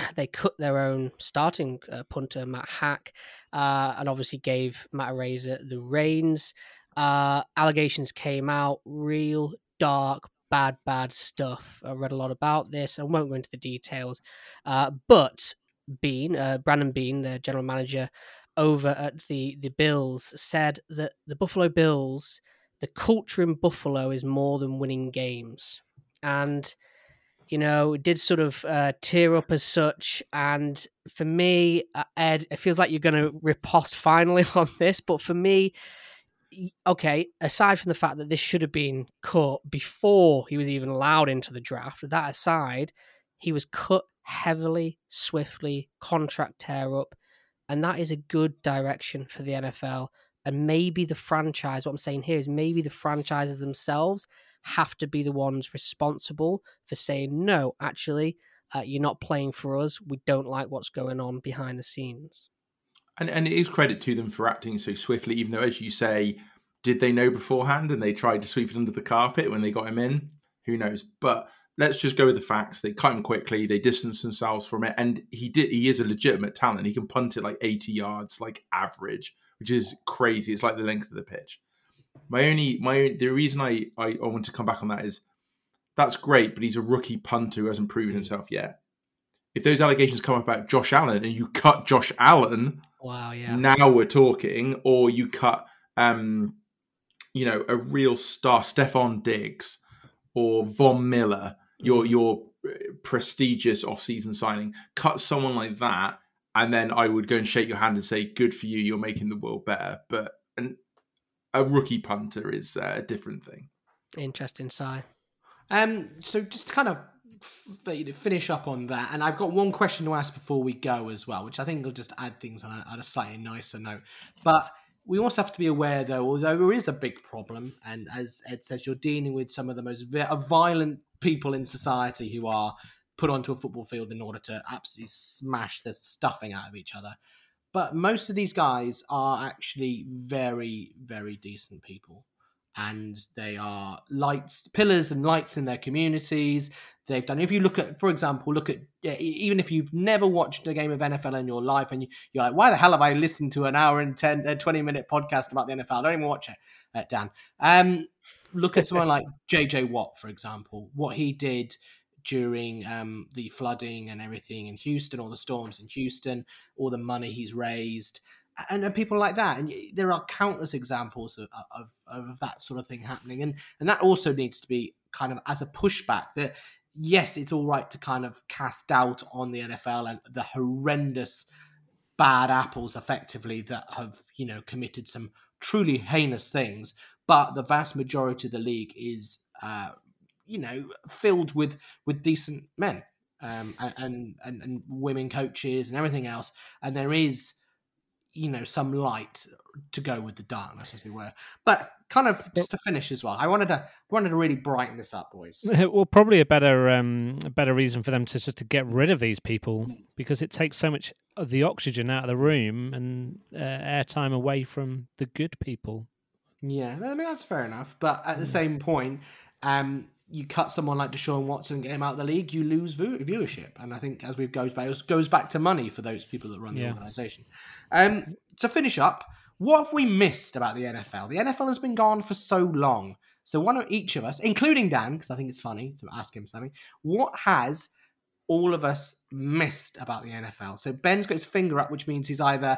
[CLEARS THROAT] They cut their own starting uh, punter, Matt Haack, uh, and obviously gave Matt Araiza the reins. Uh, allegations came out, real dark, bad, bad stuff. I read a lot about this. I won't go into the details. Uh, but Beane, uh, Brandon Beane, the general manager over at the, the Bills, said that the Buffalo Bills, the culture in Buffalo is more than winning games. And, you know, did sort of uh, tear up as such. And for me, uh, Ed, it feels like you're going to riposte finally [LAUGHS] on this. But for me, okay, aside from the fact that this should have been cut before he was even allowed into the draft, that aside, he was cut heavily, swiftly, contract tear up, and that is a good direction for the NFL. And maybe the franchise, what I'm saying here is maybe the franchises themselves have to be the ones responsible for saying, no, actually, uh, you're not playing for us. We don't like what's going on behind the scenes. And and it is credit to them for acting so swiftly, even though, as you say, did they know beforehand and they tried to sweep it under the carpet when they got him in? Who knows? But let's just go with the facts. They cut him quickly. They distanced themselves from it, and he did. He is a legitimate talent. He can punt it like eighty yards, like average, which is crazy. It's like the length of the pitch. My only my the reason I, I I want to come back on that is that's great, but he's a rookie punter who hasn't proven himself yet. If those allegations come up about Josh Allen and you cut Josh Allen, Wow, yeah. now we're talking, or you cut um you know a real star Stefon Diggs or Von Miller, your your uh, prestigious off-season signing, cut someone like that, and then I would go and shake your hand and say, "Good for you, you're making the world better." But a rookie punter is uh, a different thing. Interesting, Si. Um, so just to kind of f- you know, finish up on that, and I've got one question to ask before we go as well, which I think will just add things on a, on a slightly nicer note. But we also have to be aware, though, although there is a big problem, and as Ed says, you're dealing with some of the most vi- violent people in society who are put onto a football field in order to absolutely smash the stuffing out of each other. But most of these guys are actually very, very decent people. And they are lights, pillars and lights in their communities. They've done. If you look at, for example, look at even if you've never watched a game of NFL in your life, and you, you're like, why the hell have I listened to an hour and 10, uh, 20 minute podcast about the NFL? I don't even watch it, uh, Dan. Um, look at someone like JJ Watt, for example, what he did during um, the flooding and everything in Houston, all the storms in Houston, all the money he's raised, and, and people like that. And there are countless examples of, of, of that sort of thing happening. And, and that also needs to be kind of as a pushback that, yes, it's all right to kind of cast doubt on the NFL and the horrendous bad apples effectively that have, you know, committed some truly heinous things. But the vast majority of the league is uh, you know filled with with decent men um, and, and and women coaches and everything else, and there is you know some light to go with the darkness, as it were. But kind of just to finish as well, I wanted to wanted to really brighten this up, boys. [LAUGHS] well, probably a better um, a better reason for them to just to get rid of these people because it takes so much of the oxygen out of the room and uh, airtime away from the good people. Yeah, I mean that's fair enough. But at the same point, um, you cut someone like Deshaun Watson and get him out of the league, you lose view- viewership. And I think as we goes back, it goes back to money for those people that run the Yeah. organization. Um, to finish up, what have we missed about the NFL? The NFL has been gone for so long. So why don't each of us, including Dan, because I think it's funny to ask him something, what has all of us missed about the NFL? So Ben's got his finger up, which means he's either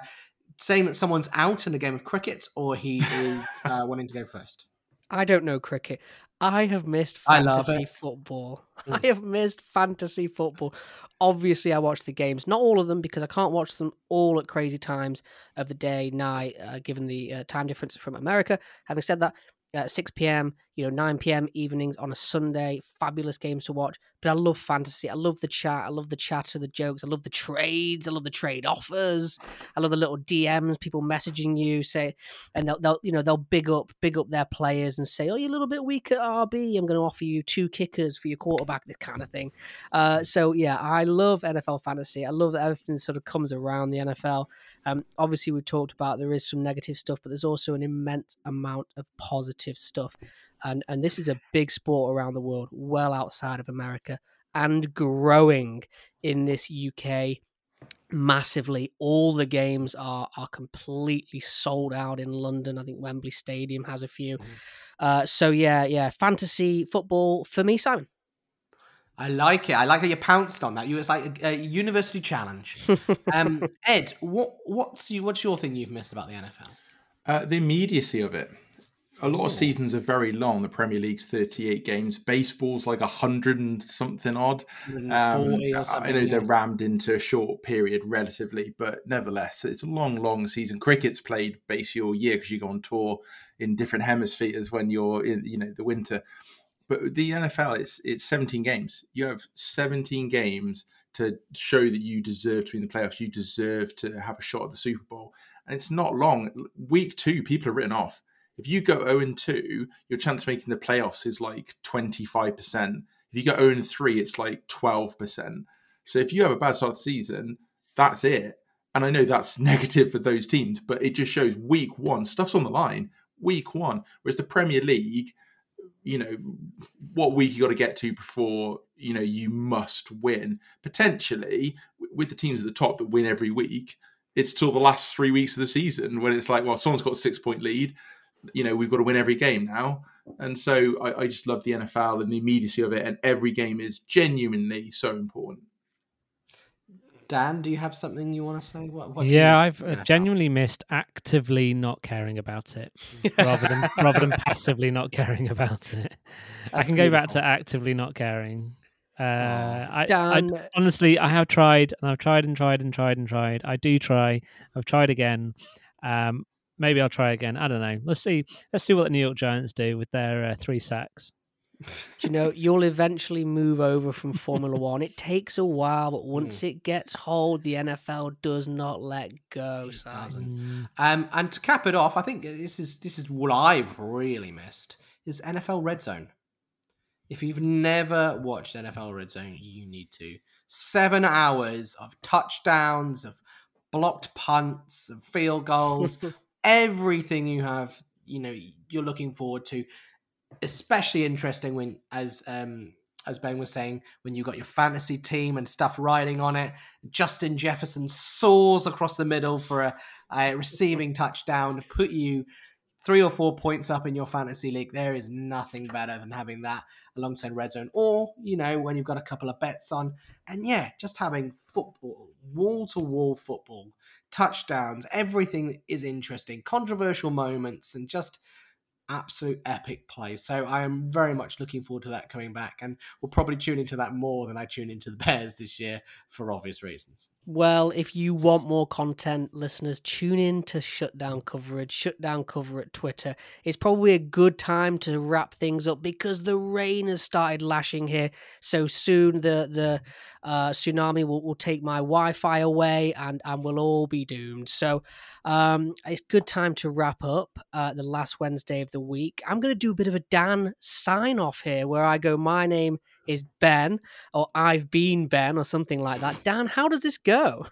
saying that someone's out in a game of cricket or he is [LAUGHS] uh, wanting to go first. I don't know cricket. I have missed I love fantasy football. [LAUGHS] Mm. I have missed fantasy football. Obviously, I watch the games, not all of them, because I can't watch them all at crazy times of the day, night, uh, given the uh, time difference from America. Having said that, uh, 6 p.m., you know, 9 p.m. evenings on a Sunday, fabulous games to watch. But I love fantasy. I love the chat. I love the chatter, the jokes. I love the trades. I love the trade offers. I love the little DMs, people messaging you, say, and they'll, they'll you know they'll big up big up their players and say, "Oh, you're a little bit weak at RB. I'm going to offer you two kickers for your quarterback." This kind of thing. Uh, so yeah, I love NFL fantasy. I love that everything sort of comes around the NFL. Um, obviously, we've talked about there is some negative stuff, but there's also an immense amount of positive stuff, and and this is a big sport around the world, well outside of America, and growing in this UK massively. All the games are are completely sold out in London. I think Wembley Stadium has a few. Mhm. Uh, so yeah, yeah, fantasy football for me, Simon. I like it. I like that you pounced on that. You it's like a, a university challenge. [LAUGHS] Um, Ed, what what's you what's your thing you've missed about the NFL? Uh, the immediacy of it. A lot of seasons are very long. The Premier League's 38 games. Baseball's like 100 and something odd. Um, 140 I know they're rammed into a short period relatively, but nevertheless, it's a long, long season. Cricket's played basically all year because you go on tour in different hemispheres when you're in, you know, the winter. But the NFL, it's it's 17 games. You have 17 games to show that you deserve to be in the playoffs. You deserve to have a shot at the Super Bowl, and it's not long. Week two, people are written off. If you go 0 and 2, your chance of making the playoffs is like 25%. If you go 0 and 3, it's like 12%. So if you have a bad start the season, that's it. And I know that's [LAUGHS] negative for those teams, but it just shows week one, stuff's on the line, week one. Whereas the Premier League, you know, what week you got to get to before, you know, you must win. Potentially, with the teams at the top that win every week, it's till the last three weeks of the season when it's like, well, someone's got a six point lead. You know we've got to win every game now. And so I, I just love the NFL and the immediacy of it, and every game is genuinely so important. Dan, do you have something you want to say? What, what Yeah, I've uh, genuinely missed actively not caring about it, [LAUGHS] rather than rather than passively not caring about it. I That's can go back to actively not caring. Uh, I, I honestly, I have tried and I've tried and tried and tried and tried. I do try. I've tried again. Um, maybe I'll try again. I don't know. Let's see. Let's see what the New York Giants do with their uh, three sacks. do you know [LAUGHS] you'll eventually move over from Formula [LAUGHS] One. It takes a while, but once it gets hold, the NFL does not let go. It doesn't. Mm, Um, and to cap it off, I think this is this is what I've really missed is NFL Red Zone. If you've never watched NFL Red Zone, you need to. Seven hours of touchdowns, of blocked punts, of field goals, [LAUGHS] everything you have, you know, you're looking forward to. Especially interesting when, as um, as Ben was saying, when you got your fantasy team and stuff riding on it. Justin Jefferson soars across the middle for a, a receiving touchdown to put you three or four points up in your fantasy league. There is nothing better than having that alongside red zone, or you know when you've got a couple of bets on, and yeah, just having football, wall to wall football, touchdowns, everything is interesting, controversial moments, and just absolute epic play. So I am very much looking forward to that coming back, and we'll probably tune into that more than I tune into the [LAUGHS] Bears this year for obvious reasons. Well, if you want more content, listeners, tune in to Shutdown Coverage, Shutdown Cover at Twitter. It's probably a good time to wrap things up because the rain has started lashing here. So soon the the uh, tsunami will, will take my Wi-Fi away, and and we'll all be doomed. So um, it's good time to wrap up uh, the last Wednesday of the week. I'm going to do a bit of a Dan sign off here, where I go. My name is Ben, or I've been Ben, or something like that. Dan, how does this go?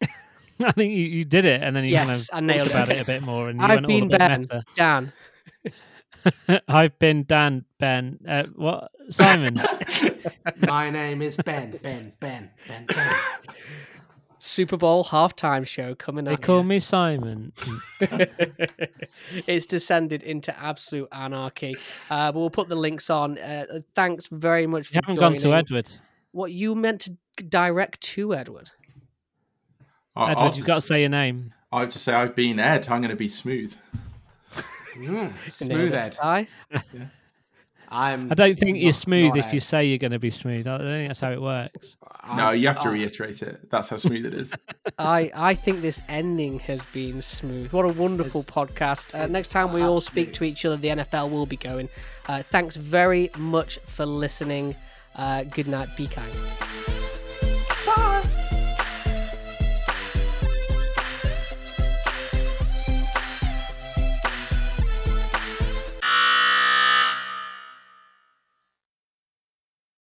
[LAUGHS] I think you, you did it, and then you Yes, I kind of nailed talked about it. it a bit more, and you I've went been bit Ben. meta. Dan. [LAUGHS] I've been Dan. Ben. Uh, what? Simon. [LAUGHS] My name is Ben. Ben. Ben. Ben. Ben. Super Bowl halftime show coming up. they up. call me Simon. [LAUGHS] it's descended into absolute anarchy. Uh, but we'll put the links on. Uh, thanks very much for You haven't gone to. Edward. What you meant to direct to Edward? I- Edward, I'll you've got to say your name. I have to say I've been Ed. I'm going to be smooth. Mm, smooth Ed. it. Aye. I'm. I don't think you're smooth not if you say you're going to be smooth. I don't think that's how it works. no, you have to reiterate it. That's how smooth it is. [LAUGHS] I I think this ending has been smooth. What a wonderful It's- podcast. Uh, next time we all speak to each other, the NFL will be going. Uh, thanks very much for listening. Uh, good night. Be kind.